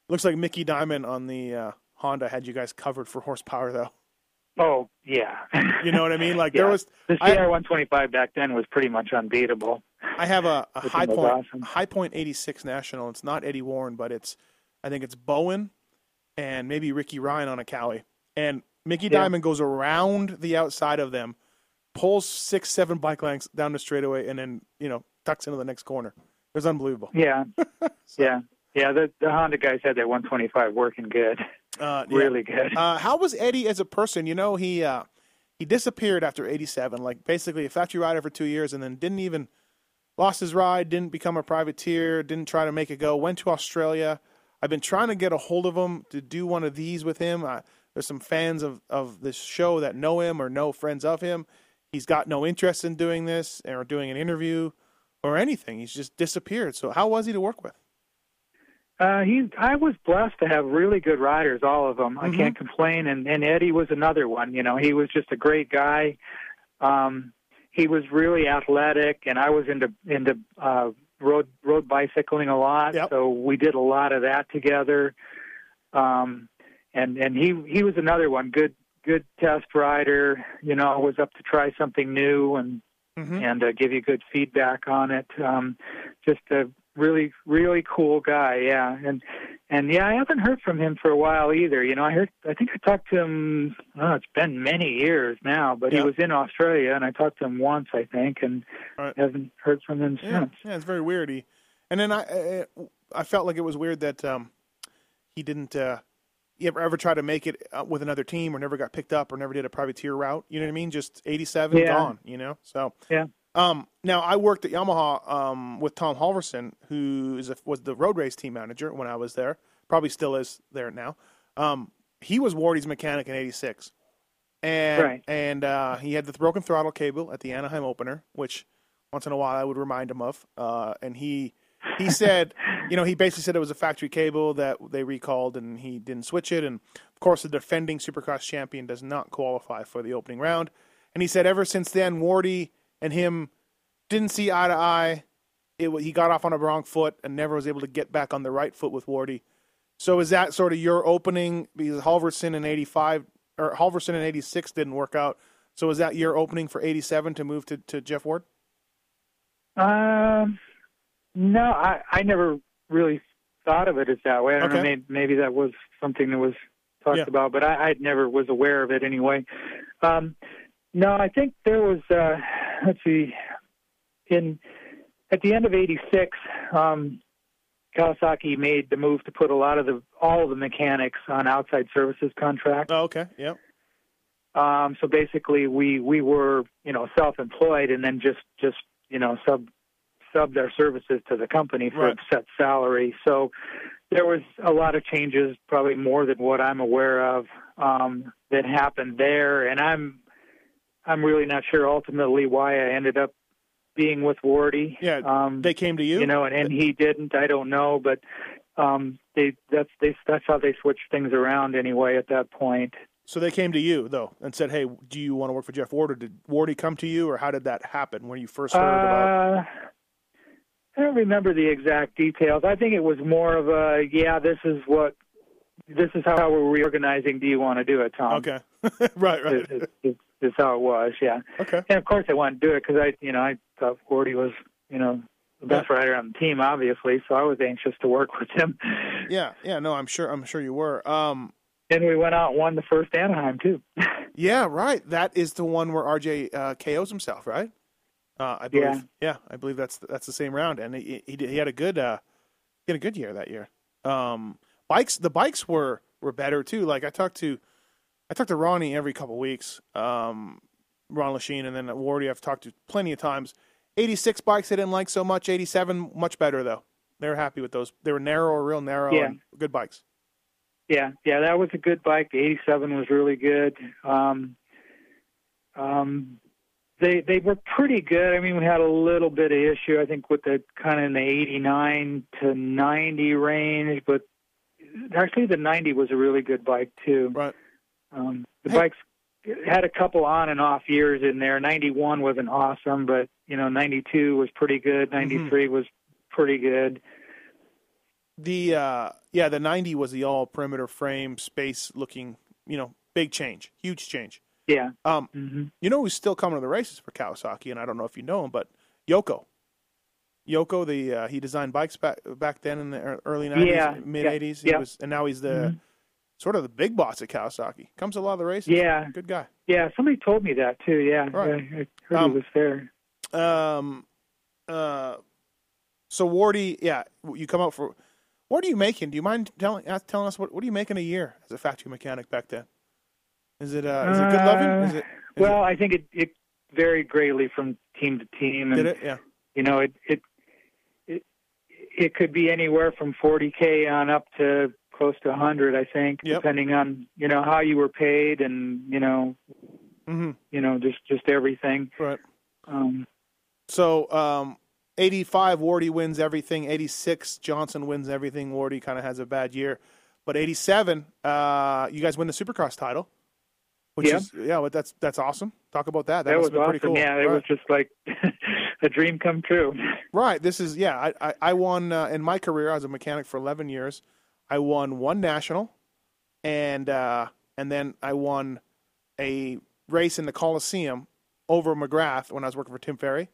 Looks like Micky Dymond on the uh, Honda had you guys covered for horsepower though. Oh yeah. You know what I mean? Like yeah. there was the CR 125 back then was pretty much unbeatable. I have a, a high point awesome. high point eighty six national. It's not Eddie Warren, but it's I think it's Bowen and maybe Ricky Ryan on a Cowie. And Micky Yeah. Dymond goes around the outside of them, pulls six, seven bike lengths down the straightaway, and then, you know, tucks into the next corner. It was unbelievable. Yeah. Yeah. Yeah, the the Honda guys had that 125 working good. Uh, yeah. Really good. Uh, how was Eddie as a person? You know, he uh, he disappeared after '87, like basically a factory rider for two years, and then didn't even lost his ride, didn't become a privateer, didn't try to make it go. Went to Australia. I've been trying to get a hold of him to do one of these with him. Uh, there's some fans of of this show that know him or know friends of him. He's got no interest in doing this or doing an interview or anything. He's just disappeared. So how was he to work with? Uh, he, I was blessed to have really good riders, all of them. I Mhm. can't complain. And, and Eddie was another one. You know, he was just a great guy. Um, he was really athletic, and I was into into uh, road road bicycling a lot. Yep. So we did a lot of that together. Um, and and he he was another one. Good good test rider. You know, was up to try something new and Mhm. and uh, give you good feedback on it. Um, just a really, really cool guy. Yeah, and and yeah, I haven't heard from him for a while either. You know, I heard, I think I talked to him. Oh, it's been many years now, but Yeah. he was in Australia, and I talked to him once, I think, and Right. haven't heard from him Yeah, since. yeah, it's very weird. He, and then I, I, felt like it was weird that um, he didn't uh, he ever, ever try to make it uh, with another team, or never got picked up, or never did a privateer route. You know what I mean? Just eighty-seven Yeah. gone. You know, so Yeah. Um, now I worked at Yamaha um, with Tom Halverson, who is a, was the road race team manager when I was there. Probably still is there now. Um, he was Wardy's mechanic in '86, and Right. and uh, he had the broken throttle cable at the Anaheim opener, which once in a while I would remind him of. Uh, and he he said, you know, he basically said it was a factory cable that they recalled, and he didn't switch it. And of course, the defending Supercross champion does not qualify for the opening round. And he said, ever since then, Wardy and him didn't see eye to eye. It he got off on a wrong foot and never was able to get back on the right foot with Wardy. So is that sort of your opening? Because Halverson in '85 or Halverson in '86 didn't work out. So is that your opening for '87 to move to, to Jeff Ward? Um, no, I I never really thought of it as that way. I don't know. Maybe, maybe that was something that was talked Yeah. about, but I, I never was aware of it anyway. Um, no, I think there was. Uh, let's see, in at the end of '86, um, Kawasaki made the move to put a lot of the all of the mechanics on outside services contracts. Oh, okay. Yep. Um, so basically, we we were you know self-employed and then just just you know sub subbed our services to the company for Right. a set salary. So there was a lot of changes, probably more than what I'm aware of, um, that happened there. And I'm I'm really not sure ultimately why I ended up being with Wardy. Yeah. Um, They came to you. you know, and, and he didn't. I don't know, but um, they that's they that's how they switched things around anyway at that point. So they came to you though and said, "Hey, do you want to work for Jeff Ward?" Or did Wardy come to you, or how did that happen when you first heard about? Uh, I don't remember the exact details. I think it was more of a, yeah, this is what this is how we're reorganizing. Do you want to do it, Tom? Okay. right, right. Is, is, is how it was, yeah. Okay. And of course, I wanted to do it because I, you know, I thought Wardy was, you know, the best rider on the team, obviously. So I was anxious to work with him. Yeah, yeah. No, I'm sure. I'm sure you were. Um, and we went out and won the first Anaheim too. yeah, right. That is the one where RJ uh, KOs himself, right? Uh, I believe. Yeah. yeah, I believe that's that's the same round, and he he, he had a good uh, he had a good year that year. Um, bikes, the bikes were were better too. Like I talked to, I talked to Ronnie every couple weeks. Um, Ron Lechien, and then Wardy I've talked to plenty of times. 86 bikes I didn't like so much. 87 much better though. They were happy with those. They were narrow, real narrow, Yeah. and good bikes. Yeah, yeah, that was a good bike. The 87 was really good. Um, um, they they were pretty good. I mean, we had a little bit of issue, I think, with the kind of in the 89 to 90 range, but actually the 90 was a really good bike too. Right. Um, the Hey. bikes had a couple on and off years in there. 91 wasn't awesome, but you know, 92 was pretty good. 93 was pretty good. The uh, yeah, the 90 was the all perimeter frame space looking. You know, big change, huge change. Yeah. Um, hmm you know who's still coming to the races for Kawasaki, and I don't know if you know him, but Yoko. Yoko, the uh, he designed bikes back back then in the early '90s, Yeah, mid '80s. yeah, He was, and now he's the Mhm. Sort of the big boss at Kawasaki. Comes to a lot of the races. Yeah. good guy. Yeah, somebody told me that too. Yeah, Right. yeah I heard Um, he was there. Um, uh, so Wardy, yeah, you come out for. What are you making? Do you mind telling uh, telling us what what are you making a year as a factory mechanic back then? Is it uh, is it good loving? Is it is well, I think it, it varied greatly from team to team, and did it? Yeah. you know, it it it it could be anywhere from 40k on up to close to 100, I think, Yep. depending on you know how you were paid and you know Mm-hmm. you know just just everything. Right. Um, So, um, 85, Wardy wins everything. 86, Johnson wins everything. Wardy kind of has a bad year. But 87, uh, you guys win the Supercross title. Which Yeah. is, yeah, but that's that's awesome. Talk about that. That, that was awesome. pretty cool. Yeah, it right. was just like a dream come true. Right. This is yeah. I I, I won uh, in my career. I was a mechanic for eleven years. I won one national, and uh, and then I won a race in the Coliseum over McGrath when I was working for Tim Ferry.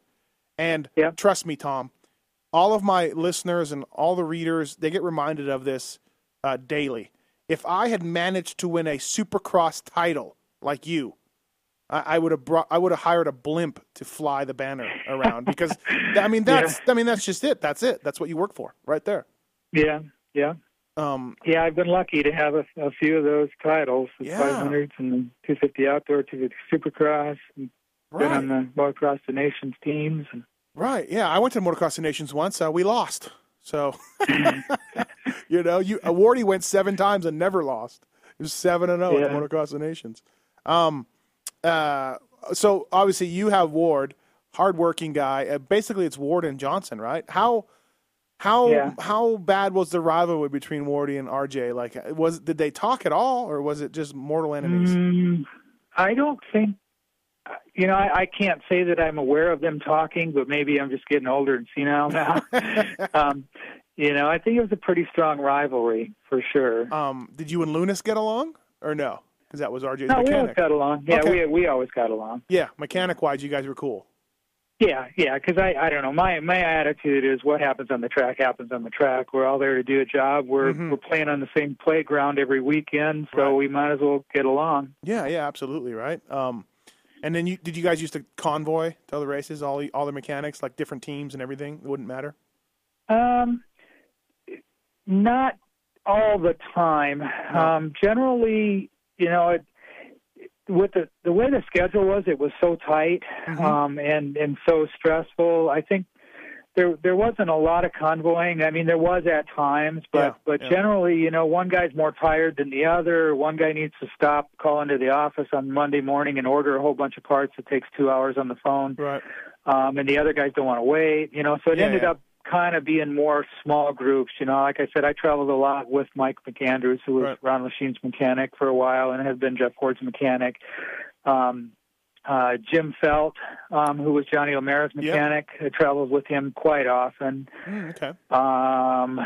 And Yeah. trust me, Tom, all of my listeners and all the readers they get reminded of this uh, daily. If I had managed to win a Supercross title like you, I, I would have brought. I would have hired a blimp to fly the banner around because I mean that's I mean that's just it. That's it. That's what you work for, right there. yeah, yeah. Um, Yeah, I've been lucky to have a, a few of those titles, the Yeah. 500s and the 250 outdoor, 250 supercross, and been on the motocross the nations teams. And, right. Yeah, I went to Motocross the Nations once. Uh, we lost, so you know, you Awardy went seven times and never lost. It was seven and zero at Yeah. Motocross the Nations. Um, uh, so obviously you have Ward, hardworking guy. Uh, basically, it's Ward and Johnson, right? How how Yeah. how bad was the rivalry between Wardy and RJ? Like, was did they talk at all, or was it just mortal enemies? Mm, I don't think, you know, I, I can't say that I'm aware of them talking, but maybe I'm just getting older and senile now. um, you know, I think it was a pretty strong rivalry for sure. Um, did you and Lunas get along, or no? Because that was RJ's no, we always mechanic. got along. Yeah, Okay. we we always got along. Yeah, mechanic wise, you guys were cool. Yeah, yeah, because I I don't know. My my attitude is what happens on the track happens on the track. We're all there to do a job. We're Mhm. we're playing on the same playground every weekend, so Right. we might as well get along. Yeah, yeah, absolutely, right. Um, and then you did you guys used to convoy to other races, all the, all the mechanics, like different teams and everything? It wouldn't matter. Um, not all the time. No. Um, generally, you know, it, with the the way the schedule was, it was so tight Mhm. um, and and so stressful. I think there there wasn't a lot of convoying. I mean, there was at times, but Yeah, but yeah. generally, you know, one guy's more tired than the other. One guy needs to stop, call into the office on Monday morning, and order a whole bunch of parts. It takes two hours on the phone Right. um, and the other guys don't want to wait. You know, so it Yeah, ended up kind of be in more small groups. You know, like I said, I traveled a lot with Mike McAndrews, who was Right. Ron Lechien's mechanic for a while, and has been Jeff Ward's mechanic. Um, uh, Jim Felt, um, who was Johnny O'Mara's Yep. mechanic, I traveled with him quite often. Mm, okay. Um,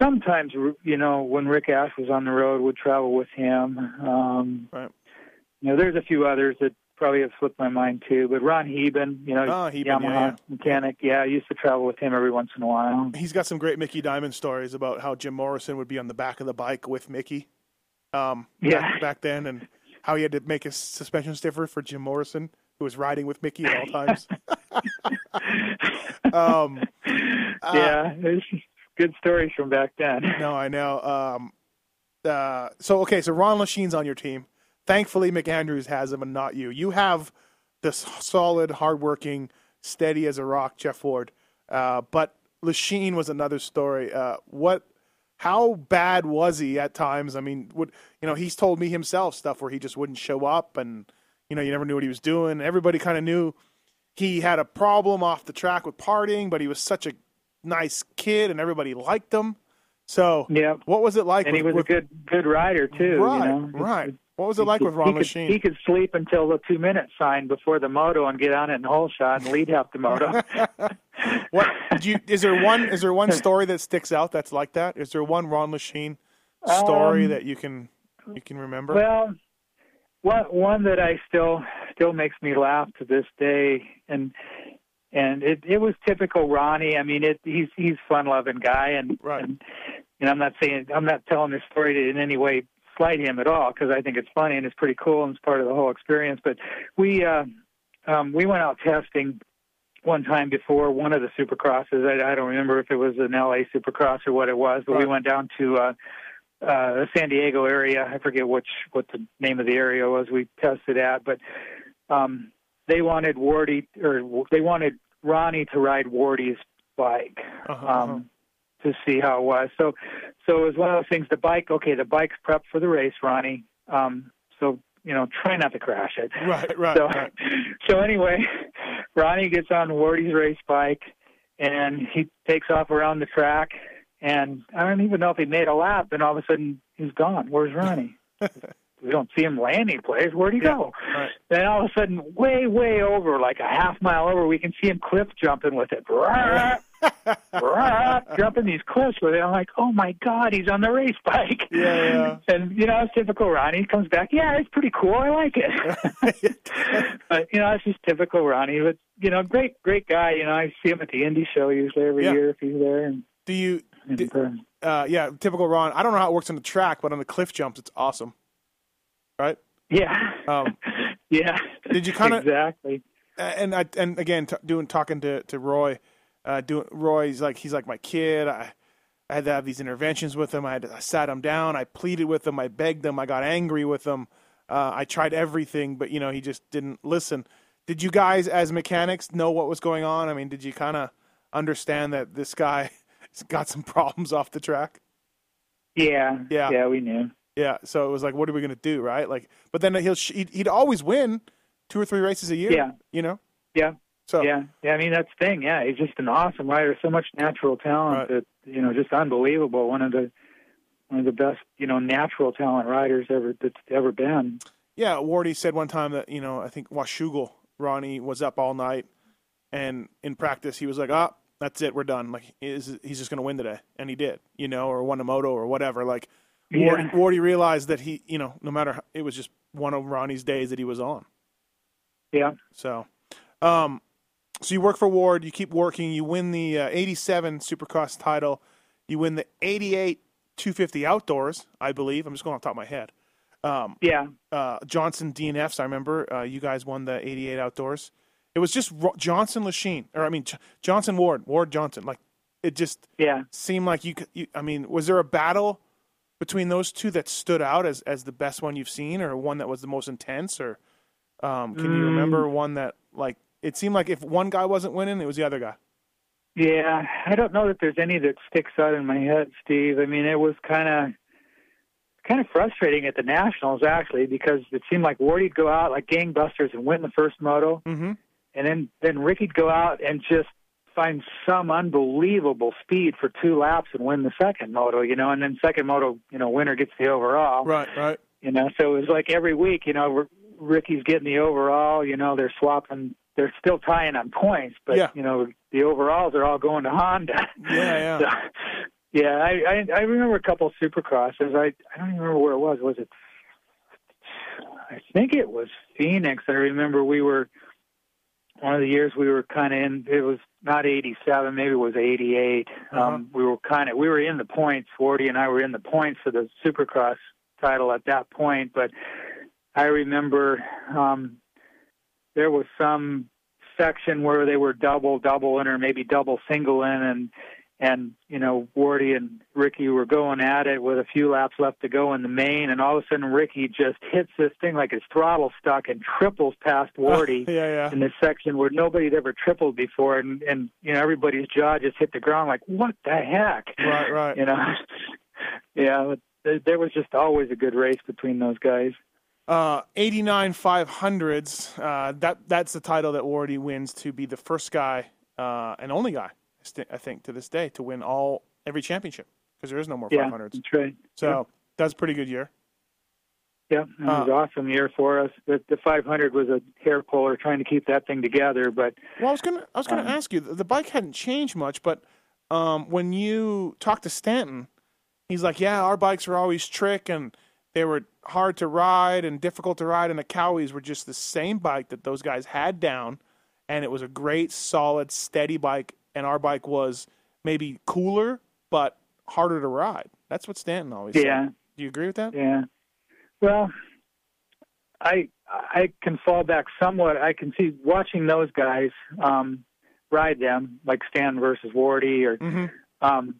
sometimes, you know, when Rick Ash was on the road, would travel with him. Um, right. You know, there's a few others that probably have slipped my mind too. But Ron Heben, you know, oh, Heben, Yamaha yeah, mechanic, yeah, I used to travel with him every once in a while. He's got some great Micky Dymond stories about how Jim Morrison would be on the back of the bike with Mickey. Um, yeah. Back, back then, and how he had to make his suspension stiffer for Jim Morrison, who was riding with Mickey at all times. um, yeah, there's good stories from back then. No, I know. Um, uh, so okay, so Ron Lechien's on your team. Thankfully, McAndrews has him, and not you. You have this solid, hardworking, steady as a rock Jeff Ward. Uh, but Lechien was another story. Uh, what? How bad was he at times? I mean, would you know? He's told me himself stuff where he just wouldn't show up, and you know, you never knew what he was doing. Everybody kind of knew he had a problem off the track with partying, but he was such a nice kid, and everybody liked him. So, yeah, what was it like? And with, he was with, a good good rider too. Right, you know? right. What was it like he, with Ron he could, He could sleep until the two minute sign before the moto and get on it and hole shot and lead half the moto. what do you? Is there one? Is there one story that sticks out that's like that? Is there one Ron Lechien story Um, that you can you can remember? Well, one one that I still still makes me laugh to this day, and and it it was typical Ronnie. I mean, it he's he's fun loving guy, and right. and and I'm not saying I'm not telling this story in any way slight him at all because I think it's funny and it's pretty cool and it's part of the whole experience. But we uh, um, we went out testing one time before one of the supercrosses. I, I don't remember if it was an LA supercross or what it was, but we went down to uh, uh, the San Diego area. I forget which what the name of the area was. We tested at, but um, they wanted Wardy or they wanted Ronnie to ride Wardy's bike. Uh-huh, Um, to see how it was. So, so it was one of those things. The bike, okay, the bike's prepped for the race, Ronnie. Um, so you know, try not to crash it. Right, right, So, right. so anyway, Ronnie gets on Wardy's race bike and he takes off around the track. And I don't even know if he made a lap. And all of a sudden, he's gone. Where's Ronnie? we don't see him lay any place. Where'd he go? Right. Then all of a sudden, way, way over, like a half mile over, we can see him cliff jumping with it. Jumping these cliffs with it. I'm like, oh my god, he's on the race bike. Yeah, And you know, it's typical Ronnie. He comes back, yeah, it's pretty cool. I like it. but you know, it's just typical Ronnie. But you know, great, great guy. You know, I see him at the Indy show usually every Yeah. year if he's there. And, Do you? and do- uh, uh, yeah, typical Ron. I don't know how it works on the track, but on the cliff jumps, it's awesome. Right? yeah, Um, yeah. Did you kinda- exactly? and I and again t- doing talking to to Roy, uh, doing Roy's like he's like my kid. I I had to have these interventions with him. I had to, I sat him down. I pleaded with him. I begged him. I got angry with him. Uh, I tried everything, but you know he just didn't listen. Did you guys, as mechanics, know what was going on? I mean, did you kind of understand that this guy has got some problems off the track? Yeah, Yeah. yeah. We knew. Yeah. So it was like, what are we gonna do, right? Like, but then he'll sh- he'd, he'd always win two or three races a year. Yeah. You know. Yeah. So Yeah, yeah. I mean, that's the thing. Yeah, he's just an awesome rider. So much natural talent that you know, just unbelievable. One of the one of the best, you know, natural talent riders ever that's ever been. Yeah, Wardy said one time that you know I think Washougal Ronnie was up all night, and in practice he was like, "Ah, that's it, we're done." Like he's he's just going to win today, and he did, you know, or won a moto or whatever. Like Wardy, Wardy realized that he, you know, no matter how, it was just one of Ronnie's days that he was on. Yeah. So, um, so you work for Ward, you keep working, you win the uh, '87 Supercross title, you win the '88 250 Outdoors, I believe. I'm just going off the top of my head. Um, Yeah. uh, Johnson DNFs. I remember uh, you guys won the '88 Outdoors. It was just Ro- Johnson Lechien, or I mean J- Johnson Ward, Ward Johnson. Like it just Yeah. seemed like you, could, you. I mean, was there a battle between those two that stood out as as the best one you've seen, or one that was the most intense, or um, can you Mm. remember one that like it seemed like if one guy wasn't winning, it was the other guy. Yeah, I don't know that there's any that sticks out in my head, Steve. I mean, it was kind of kind of frustrating at the nationals actually because it seemed like Wardy'd go out like gangbusters and win the first moto, mm-hmm. and then then Ricky'd go out and just find some unbelievable speed for two laps and win the second moto, you know, and then second moto, you know, winner gets the overall. Right, right. You know, so it was like every week, you know, Ricky's getting the overall, you know, they're swapping they're still tying on points, but Yeah. you know, the overalls are all going to Honda. Yeah, yeah. So, Yeah, I, I I remember a couple of supercrosses. I I don't even remember where it was. Was it? I think it was Phoenix. I remember we were one of the years we were kind of in. It was not '87, maybe it was '88. Uh-huh. Um, we were kind of we were in the points. Forty and I were in the points for the supercross title at that point. But I remember um, there was some section where they were double double in or maybe double single in and and you know Wardy and Ricky were going at it with a few laps left to go in the main, and all of a sudden Ricky just hits this thing like his throttle stuck and triples past Wardy yeah, yeah. in this section where nobody had ever tripled before, and and you know everybody's jaw just hit the ground like what the heck, Right, right. you know, yeah. There- there was just always a good race between those guys. Uh, 89 500s. Uh, that that's the title that Wardy wins to be the first guy uh, and only guy, I think, to this day to win all every championship because there is no more Yeah, 500s. that's right. So that's a pretty good year. Yeah, it was Uh, an awesome year for us. The, the 500 was a hair puller trying to keep that thing together, but Well, I was gonna I was gonna Um, ask you. The the bike hadn't changed much, but um, when you talked to Stanton, he's like, "Yeah, our bikes are always trick and they were hard to ride and difficult to ride, and the Cowies were just the same bike that those guys had down, and it was a great, solid, steady bike, and our bike was maybe cooler but harder to ride." That's what Stanton always Yeah. said. Do you agree with that? Yeah. Well, I I can fall back somewhat. I can see watching those guys um, ride them, like Stan versus Wardy, or Mm-hmm. um,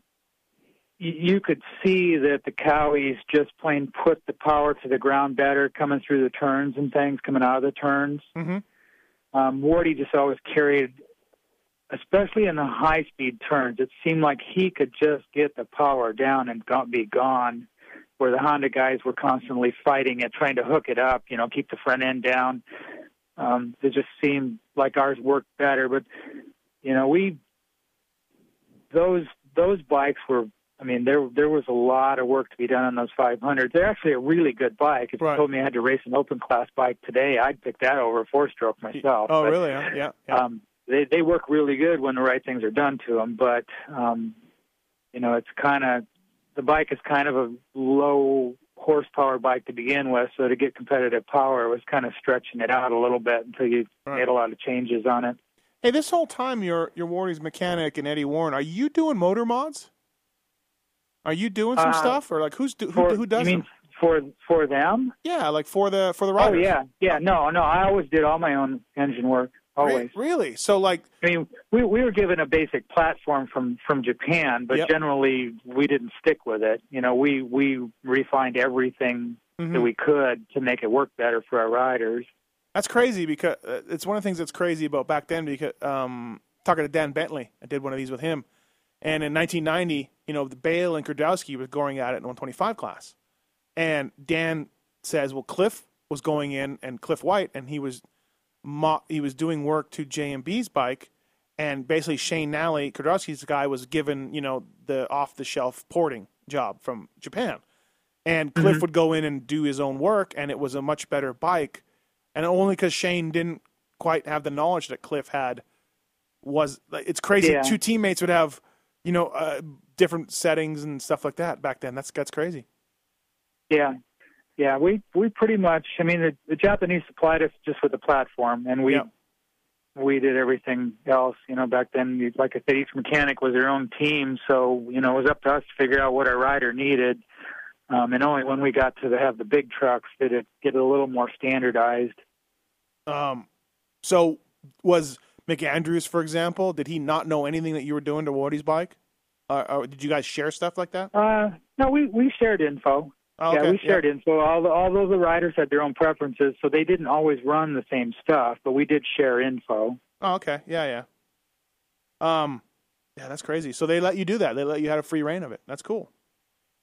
you could see that the Cowies just plain put the power to the ground better, coming through the turns and things, coming out of the turns. Mm-hmm. Um, Wardy just always carried, especially in the high speed turns. It seemed like he could just get the power down and be gone. Where the Honda guys were constantly fighting it, trying to hook it up, you know, keep the front end down. Um, it just seemed like ours worked better. But you know, we those those bikes were. I mean, there there was a lot of work to be done on those 500s. They're actually a really good bike. If Right. you told me I had to race an open class bike today, I'd pick that over a four stroke myself. Oh, But, really? Yeah. yeah. Um, they they work really good when the right things are done to them, but um, you know, it's kind of the bike is kind of a low horsepower bike to begin with, so to get competitive power, it was kind of stretching it out a little bit until you Right. made a lot of changes on it. Hey, this whole time you're you're Wardy's mechanic and Eddie Warren. Are you doing motor mods? Are you doing some Uh, stuff, or like who's do, who, For, who does you mean them? for for them? Yeah, like for the for the riders. Oh yeah, yeah. No, no. I always did all my own engine work. Re- Always. Really? So like, I mean, we we were given a basic platform from from Japan, but Yep. generally we didn't stick with it. You know, we we refined everything mhm. that we could to make it work better for our riders. that's crazy because uh, it's one of the things that's crazy about back then. Because um, talking to Dan Bentley, I did one of these with him, and in 1990, you know, the Bayle and Kiedrowski was going at it in 125 class, and Dan says, well, Cliff was going in and Cliff White, and he was mo- he was doing work to JMB's bike, and basically Shane Nalley, Kiedrowski's guy, was given you know the off the shelf porting job from Japan, and mm-hmm. Cliff would go in and do his own work, and it was a much better bike, and only because Shane didn't quite have the knowledge that Cliff had was it's crazy. Yeah. Two teammates would have you know uh, different settings and stuff like that back then. That's that's crazy. Yeah, yeah. We we pretty much. I mean, the, the Japanese supplied us just with the platform, and we Yep. we did everything else. You know, back then, like I said, each mechanic was their own team, so you know it was up to us to figure out what our rider needed. Um, and only when we got to the, have the big trucks did it get a little more standardized. Um, so was McAndrews, for example, did he not know anything that you were doing to Wardy's bike? Uh, or did you guys share stuff like that? Uh, no, we we shared info. Oh, yeah, we shared info. All the, all those riders had their own preferences, so they didn't always run the same stuff, but we did share info. Oh, okay. Yeah, yeah. Um, yeah, that's crazy. So they let you do that. They let you have a free reign of it. That's cool.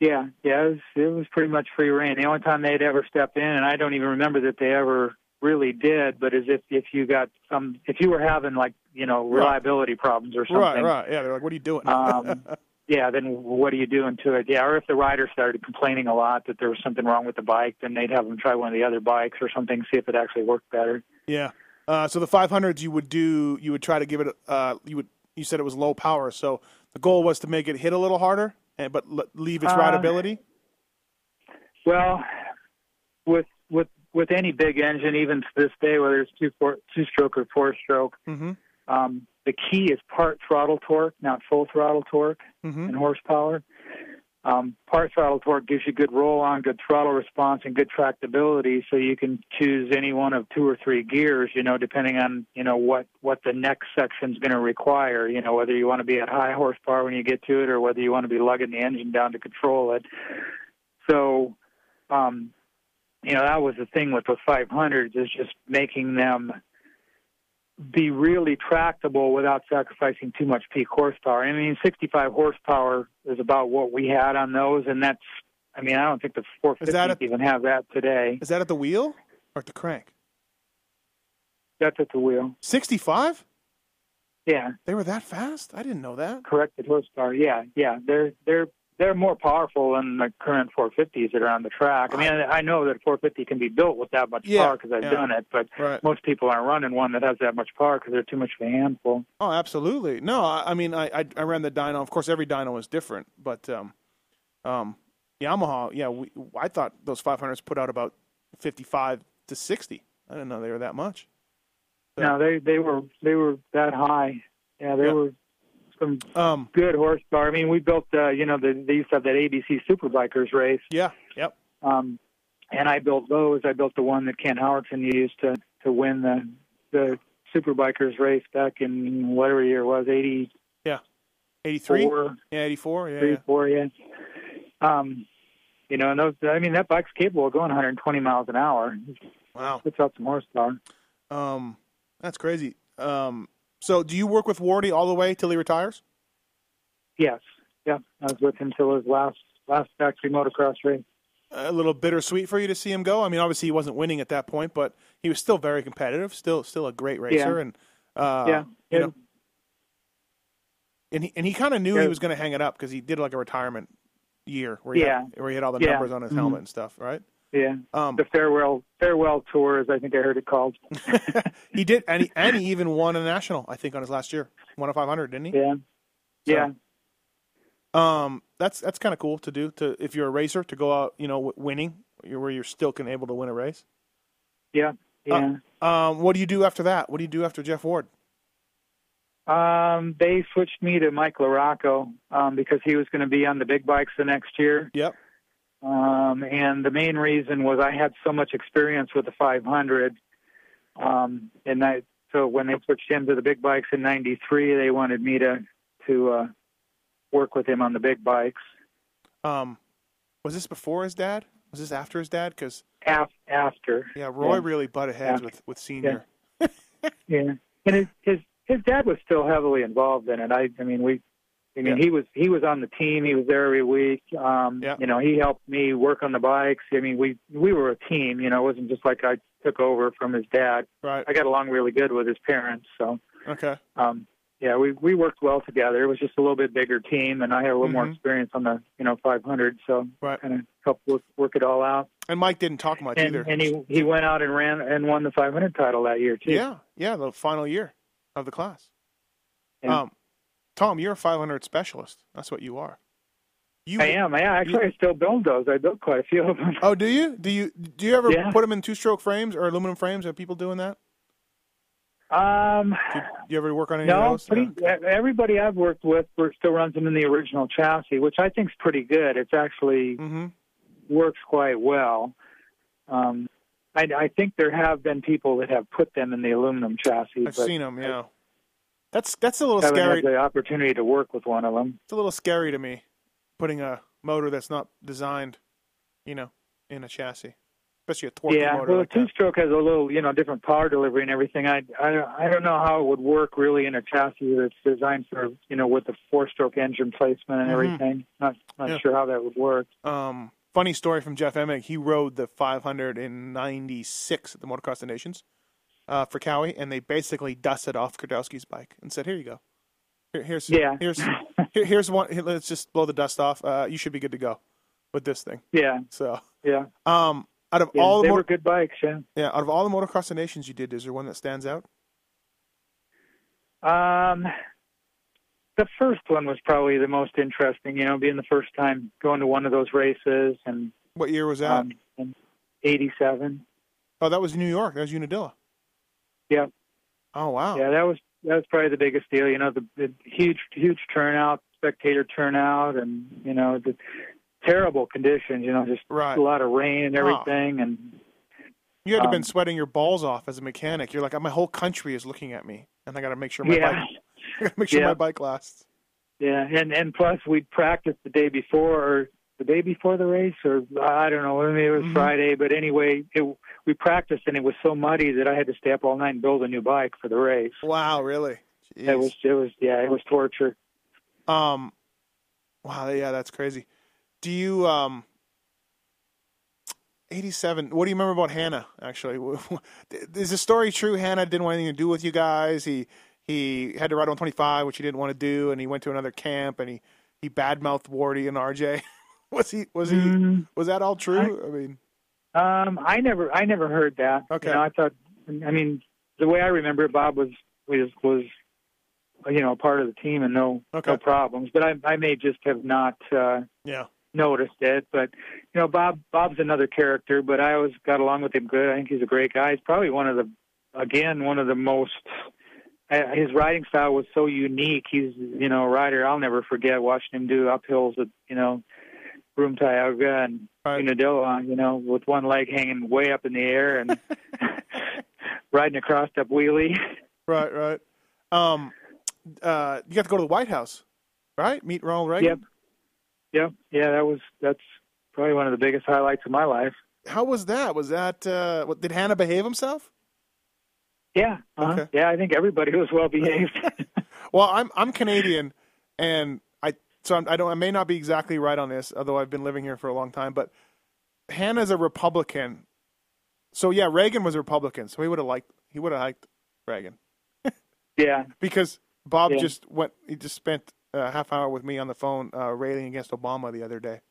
Yeah, yeah, it was it was pretty much free reign. The only time they'd ever step in, and I don't even remember that they ever really did, but is if if you got some, if you were having like you know Right. reliability problems or something, Right, right. Yeah, they're like, what are you doing? um, yeah, then what are you doing to it? Yeah, or if the rider started complaining a lot that there was something wrong with the bike, then they'd have them try one of the other bikes or something, see if it actually worked better. yeah. Uh, so the 500s you would do, you would try to give it, uh, you would, you said it was low power. So the goal was to make it hit a little harder and but leave its Uh, rideability? Well, with with with any big engine, even to this day, whether it's two four, two stroke or four stroke, Mm-hmm. um, the key is part throttle torque, not full throttle torque Mm-hmm. and horsepower. Um, part throttle torque gives you good roll on, good throttle response, and good tractability. So you can choose any one of two or three gears, you know, depending on you know what what the next section's going to require. You know, whether you want to be at high horsepower when you get to it, or whether you want to be lugging the engine down to control it. So, um, you know, that was the thing with those 500s is just making them be really tractable without sacrificing too much peak horsepower. I mean, 65 horsepower is about what we had on those, and that's. I mean, I don't think the 450s even have that today. Is that at the wheel or at the crank? That's at the wheel. Sixty-five? Yeah, They were that fast? I didn't know that. corrected horsepower. Yeah, yeah, they're they're they're more powerful than the current 450s that are on the track. I mean, I I know that 450 can be built with that much Yeah, power because I've yeah. done it, but Right. most people aren't running one that has that much power because they're too much of a handful. Oh, absolutely. No, I, I mean, I, I I ran the dyno. Of course, every dyno is different, but um, um, Yamaha, yeah, we, I thought those 500s put out about 55 to 60. I didn't know they were that much. No, they they were they were that high. Yeah, they Yeah. were some Um, good horsepower. I mean, we built uh, you know the, they used to have that ABC Superbikers race, yeah, yep. um, and I built those. I built the one that Kent Howerton used to to win the the Superbikers race back in whatever year it was, eighty Yeah. 83? four, Yeah, 84. Yeah, Eighty four. yeah. yeah. Um, you know, and those. I mean, that bike's capable of going 120 miles an hour. Wow. Puts out some horsepower. Um, that's crazy. Um, so do you work with Wardy all the way till he retires? Yes, yeah. I was with him till his last last factory motocross race. A little bittersweet for you to see him go. I mean, obviously he wasn't winning at that point, but he was still very competitive. Still, still a great racer, and uh, yeah, you yeah. know, and he and he kind of knew Yeah. he was going to hang it up because he did like a retirement year where he Yeah. had, where he had all the Yeah. numbers on his Mhm. helmet and stuff, right? Yeah. Um, the farewell farewell tour, as I think I heard it called. he did, and he, and he even won a national, I think, on his last year, won a 500, didn't he? Yeah. Yeah. Um, that's that's kind of cool to do. To if you're a racer, to go out, you know, winning, you're- where you're still can able to win a race. Yeah. Yeah. Um, what do you do after that? What do you do after Jeff Ward? Um, they switched me to Mike LaRocco um, because he was going to be on the big bikes the next year. Yep. Um, and the main reason was I had so much experience with the 500. Um, and I, so when they switched him to the big bikes in '93, they wanted me to to uh, work with him on the big bikes. Um, was this before his dad? Was this after his dad? Because Af- after, yeah, Roy Yeah. really butted heads After. with with senior. yeah, and his his his dad was still heavily involved in it. I I mean we. I mean, Yeah. he was he was on the team. He was there every week. Um, Yeah. You know, he helped me work on the bikes. I mean, we we were a team. You know, it wasn't just like I took over from his dad. Right. I got along really good with his parents. So, Okay. um, yeah, we we worked well together. It was just a little bit bigger team, and I had a little more Mhm. experience on the you know 500. So, Right. kind of helped work work it all out. And Mike didn't talk much And either. and he he went out and ran and won the 500 title that year too. yeah, yeah, the final year of the class. Yeah. Um, Tom, you're a 500 specialist. That's what you are. You, I am. Yeah, actually, I still build those. I built quite a few of them. Oh, do you? Do you do you ever Yeah. put them in two-stroke frames or aluminum frames? Are people doing that? Um, Do you, do you ever work on any of those? pretty, everybody I've worked with still runs them in the original chassis, which I think is pretty good. It's actually hmm works quite well. Um, I, I think there have been people that have put them in the aluminum chassis, I've seen them. Yeah, that's that's a little haven't scary. had the opportunity to work with one of them. It's a little scary to me, putting a motor that's not designed, you know, in a chassis, especially a torque yeah, motor well, like a two-stroke has a little, you know, different power delivery and everything. I, I, I don't know how it would work really in a chassis that's designed for, you know, with the four-stroke engine placement and Mhm. everything. Not, not Yeah. sure how that would work. Um, funny story from Jeff Emig. He rode the 596 at the Motocross of Nations uh, for Cowie, and they basically dusted off Kiedrowski's bike and said, "Here you go. Here, here's Yeah. here's here, here's one. Here, let's just blow the dust off. Uh, you should be good to go with this thing." Yeah, So, yeah. um, out of yeah all the they motor- were good bikes, yeah. yeah, out of all the Motocross Nations you did, is there one that stands out? Um, the first one was probably the most interesting. You know, being the first time going to one of those races, and what year was that? Um, '87. Oh, that was New York. That was Unadilla. Yeah. Oh wow. Yeah, that was that was probably the biggest deal. You know, the, the huge huge turnout, spectator turnout, and you know the terrible conditions. You know, just right. a lot of rain and everything, oh. and you had to have been um, sweating your balls off as a mechanic. You're like, my whole country is looking at me, and I got to make sure my yeah. bike, I gotta make sure yeah. my bike lasts. Yeah, and and plus we'd practice the day before, or the day before the race, or I don't know, maybe it was mm-hmm. Friday, but anyway, it, we practiced, and it was so muddy that I had to stay up all night and build a new bike for the race. Wow, really? Jeez. It was, it was, yeah, it was torture. Um, wow, yeah, that's crazy. Do you um 87. What do you remember about Hannah? Actually, is the story true? Hannah didn't want anything to do with you guys. He he had to ride on 25, which he didn't want to do, and he went to another camp and he he badmouthed Wardy and RJ. was he was he mm, was that all true? I, I, mean, um, I never I never heard that. Okay, you know, I thought. I mean, the way I remember it, Bob was was was you know a part of the team and no okay. no problems. But I I may just have not. uh Yeah noticed it. But you know, Bob Bob's another character, but I always got along with him good. I think he's a great guy. He's probably one of the again one of the most. His riding style was so unique. He's you know a rider I'll never forget watching him do uphills at you know Broome Tioga and right. Unadilla, you know, with one leg hanging way up in the air and riding a crossed up wheelie. Right, right. Um, uh, you got to go to the White House, right? Meet Ronald Reagan. Yep. Yeah, yeah, that was that's probably one of the biggest highlights of my life. How was that? Was that uh, what, did Hannah behave himself? Yeah, uh-huh. okay. yeah, I think everybody was well behaved. well, I'm I'm Canadian, and so I'm, I do not I may not be exactly right on this, although I've been living here for a long time. But Hannah's a Republican, so yeah, Reagan was a Republican, so he would have liked he would have liked Reagan. yeah, because Bob yeah. just went. He just spent a half hour with me on the phone uh, railing against Obama the other day.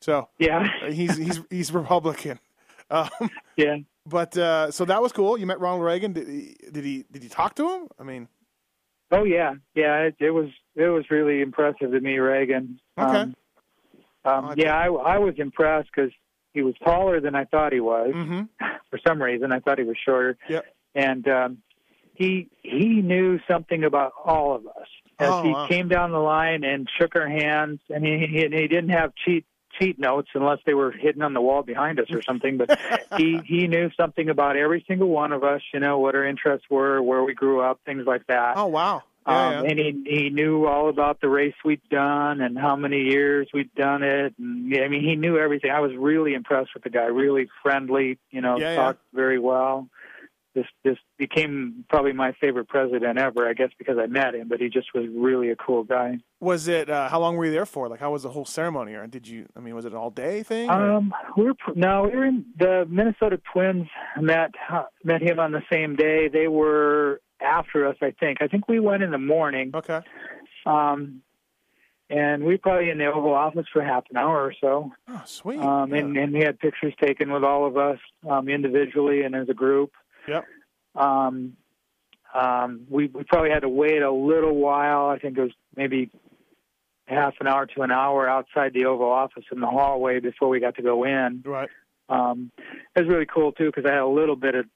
So yeah, he's he's he's Republican. Um, yeah, but uh, so that was cool. You met Ronald Reagan. Did he, did he did you talk to him? I mean, oh yeah, yeah. It, it was it was really impressive to me, Reagan. Okay. Um, um, yeah, I I was impressed because he was taller than I thought he was. Mm-hmm. For some reason, I thought he was shorter. Yep. And um, he he knew something about all of us as oh, he wow. came down the line and shook our hands. And he, he he didn't have cheat cheat notes unless they were hidden on the wall behind us or something. But he he knew something about every single one of us. You know what our interests were, where we grew up, things like that. Oh wow! Yeah, um, yeah. And he he knew all about the race we'd done and how many years we'd done it. And I mean, he knew everything. I was really impressed with the guy. Really friendly. You know, Yeah, talked very well this this became probably my favorite president ever, I guess, because I met him. But he just was really a cool guy. Was it? Uh, how long were you there for? Like, how was the whole ceremony? Or did you? I mean, was it an all day thing? or- Um, we were no, we were in the Minnesota Twins met met him on the same day. They were after us, I think. I think we went in the morning. Okay. Um, and we were probably in the Oval Office for half an hour or so. Oh, sweet. Um, and, and we had pictures taken with all of us um, individually and as a group. Yep. Um, um, we, we probably had to wait a little while. I think it was maybe half an hour to an hour outside the Oval Office in the hallway before we got to go in. Right. Um, it was really cool too because I had a little bit of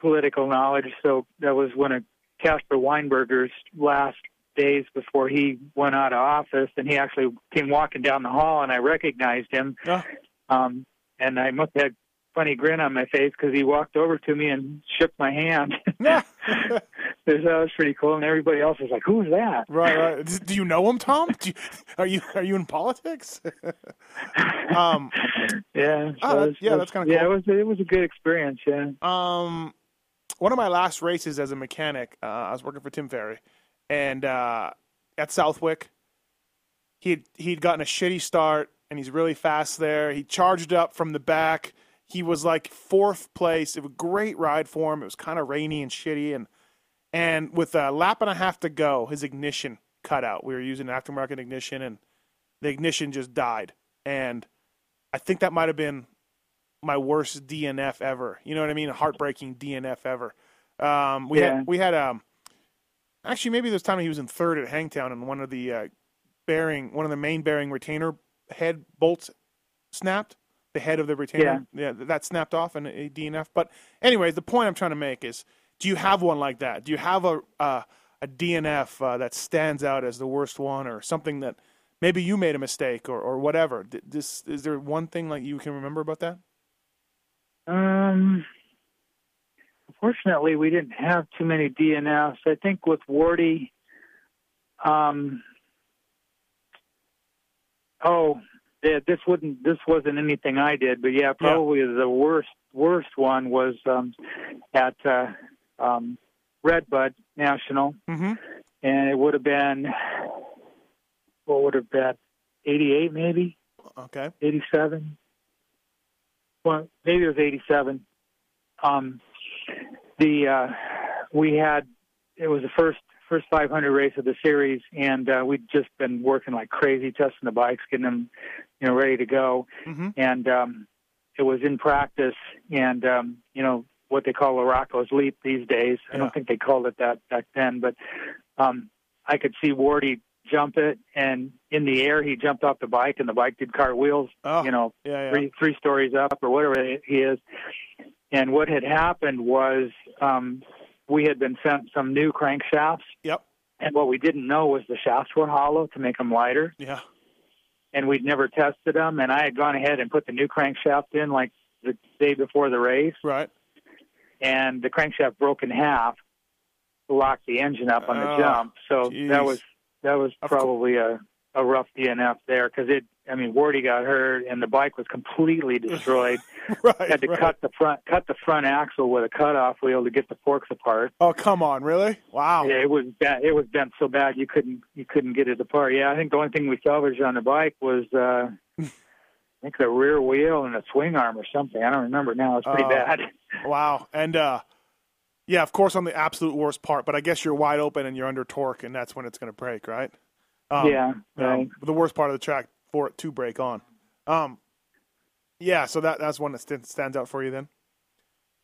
political knowledge. So that was one of Caspar Weinberger's last days before he went out of office, and he actually came walking down the hall, and I recognized him. Oh. Um, and I must have had a funny grin on my face because he walked over to me and shook my hand. Yeah. so that was pretty cool, and everybody else was like, "Who's that?" Right, right. Do you know him, Tom? Do you, are you are you in politics? um, Yeah, so that- was- yeah, it that's kinda Yeah, it was it was a good experience. Yeah. um, one of my last races as a mechanic, uh, I was working for Tim Ferry, and uh, at Southwick, he'd he'd gotten a shitty start, and he's really fast there. He charged up from the back. He was like fourth place. It was a great ride for him. It was kind of rainy and shitty, and and with a lap and a half to go, his ignition cut out. We were using aftermarket ignition, and the ignition just died. And I think that might have been my worst DNF ever. You know what I mean? A heartbreaking DNF ever. Um, we Yeah. had we had um, actually maybe this time he was in third at Hangtown, and one of the uh, bearing, one of the main bearing retainer head bolts snapped. The head of the retainer, yeah, that snapped off in a DNF. But anyways, the point I'm trying to make is, do you have one like that? Do you have a uh, a DNF uh, that stands out as the worst one, or something that maybe you made a mistake, or or whatever? This is there one thing like you can remember about that? Um, unfortunately, we didn't have too many DNFs. I think with Wardy, um, oh, yeah, this wouldn't, this wasn't anything I did, but yeah, probably yeah. the worst, worst one was um, at uh, um, Redbud National, mm-hmm. and it would have been, what would have been, 88 maybe? Okay. 87. Well, maybe it was 87. Um, the uh, we had it was the first first 500 race of the series, and uh, we'd just been working like crazy, testing the bikes, getting them, you know, ready to go. Mm-hmm. And um, it was in practice, and um, you know what they call LaRocco's leap these days. Yeah. I don't think they called it that back then, but um, I could see Wardy jump it, and in the air he jumped off the bike, and the bike did cartwheels. Oh, you know, yeah, yeah. three three stories up or whatever he is. And what had happened was um, we had been sent some new crankshafts. Yep. And what we didn't know was the shafts were hollow to make them lighter. Yeah. And we'd never tested them. And I had gone ahead and put the new crankshaft in like the day before the race. Right. And the crankshaft broke in half, locked the engine up on the Oh, jump. So geez. that was that was probably a a rough DNF there because it. I mean, Wardy got hurt and the bike was completely destroyed. right. had to right. cut the front cut the front axle with a cutoff wheel to get the forks apart. Oh, come on, really? Wow. Yeah, it was bad. It was bent so bad you couldn't you couldn't get it apart. Yeah, I think the only thing we salvaged on the bike was uh I think the rear wheel and a swing arm or something. I don't remember now. It's pretty Oh. bad. Wow. And uh yeah, of course on the absolute worst part, but I guess you're wide open and you're under torque and that's when it's going to break, right? Um, yeah, um, the worst part of the track for it to break on. Um yeah, so that that's one that st- stands out for you then.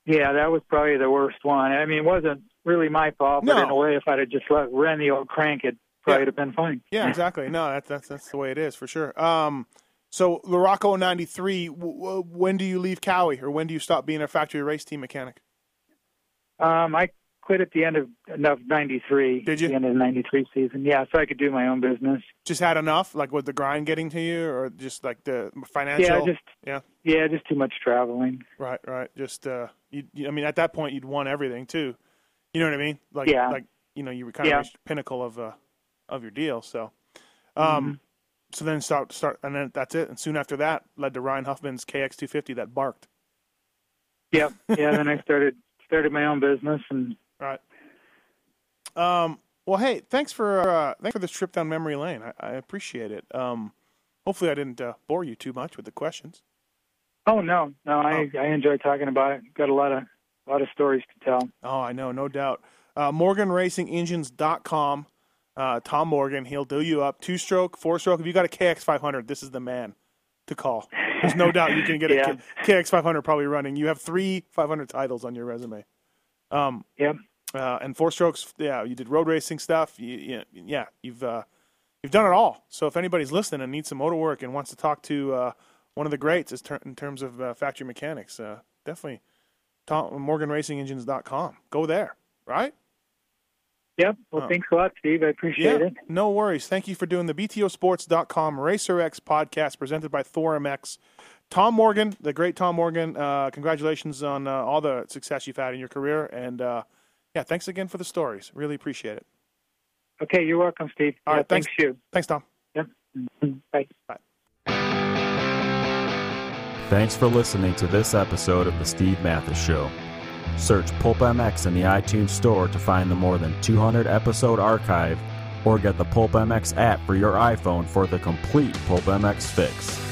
Yeah, that was probably the worst one. I mean, it wasn't really my fault, but No. in a way, if I'd have just let ran the old crank, it probably Yeah. would have been fine. Yeah, exactly. No, that's that's that's the way it is for sure. Um so LaRocco 93, w- w- when do you leave Kawi or when do you stop being a factory race team mechanic? Um, I quit at the end of of '93. Did you? The end of '93 season. Yeah, so I could do my own business. Just had enough like was the grind getting to you or just like the financial Yeah, just Yeah. yeah, just too much traveling. Right, right. Just uh, you, you, I mean, at that point, you'd won everything too. You know what I mean? Like, Yeah. like you know, you were kind of reached the pinnacle of uh, of your deal. So, Mm-hmm. um, so then start start, and then that's it. And soon after that, led to Ryan Huffman's KX250 that barked. Yep. Yeah. then I started started my own business, and Right. Um. Well, hey, thanks for uh, thanks for this trip down memory lane. I, I appreciate it. Um. Hopefully, I didn't uh, bore you too much with the questions. oh no, no, I I enjoy talking about it. Got a lot of a lot of stories to tell. Oh, I know, no doubt. Uh, MorganRacingEngines.com. Uh, Tom Morgan, he'll do you up. Two stroke, four stroke. If you got a KX500, this is the man to call. There's no doubt you can get Yeah. a K- KX500 probably running. You have three 500 titles on your resume. Um, Yep. uh, and four strokes. Yeah, you did road racing stuff. You, you, yeah, you've uh, you've done it all. So if anybody's listening and needs some motor work and wants to talk to uh, one of the greats ter- in terms of uh, factory mechanics, uh, definitely Tom, MorganRacingEngines.com. Go there, right? Yep. Well, Oh. thanks a lot, Steve. I appreciate yeah, it. no worries. Thank you for doing the BTOsports.com Racer X podcast presented by Thor MX. Tom Morgan, the great Tom Morgan, uh, congratulations on uh, all the success you've had in your career. And uh, yeah, thanks again for the stories. Really appreciate it. Okay, you're welcome, Steve. All yeah, right, thanks. you. Thanks, Tom. Yep. Mhm. Bye. Thanks for listening to this episode of The Steve Matthes Show. Search Pulp MX in the iTunes Store to find the more than 200 episode archive or get the Pulp MX app for your iPhone for the complete Pulp MX fix.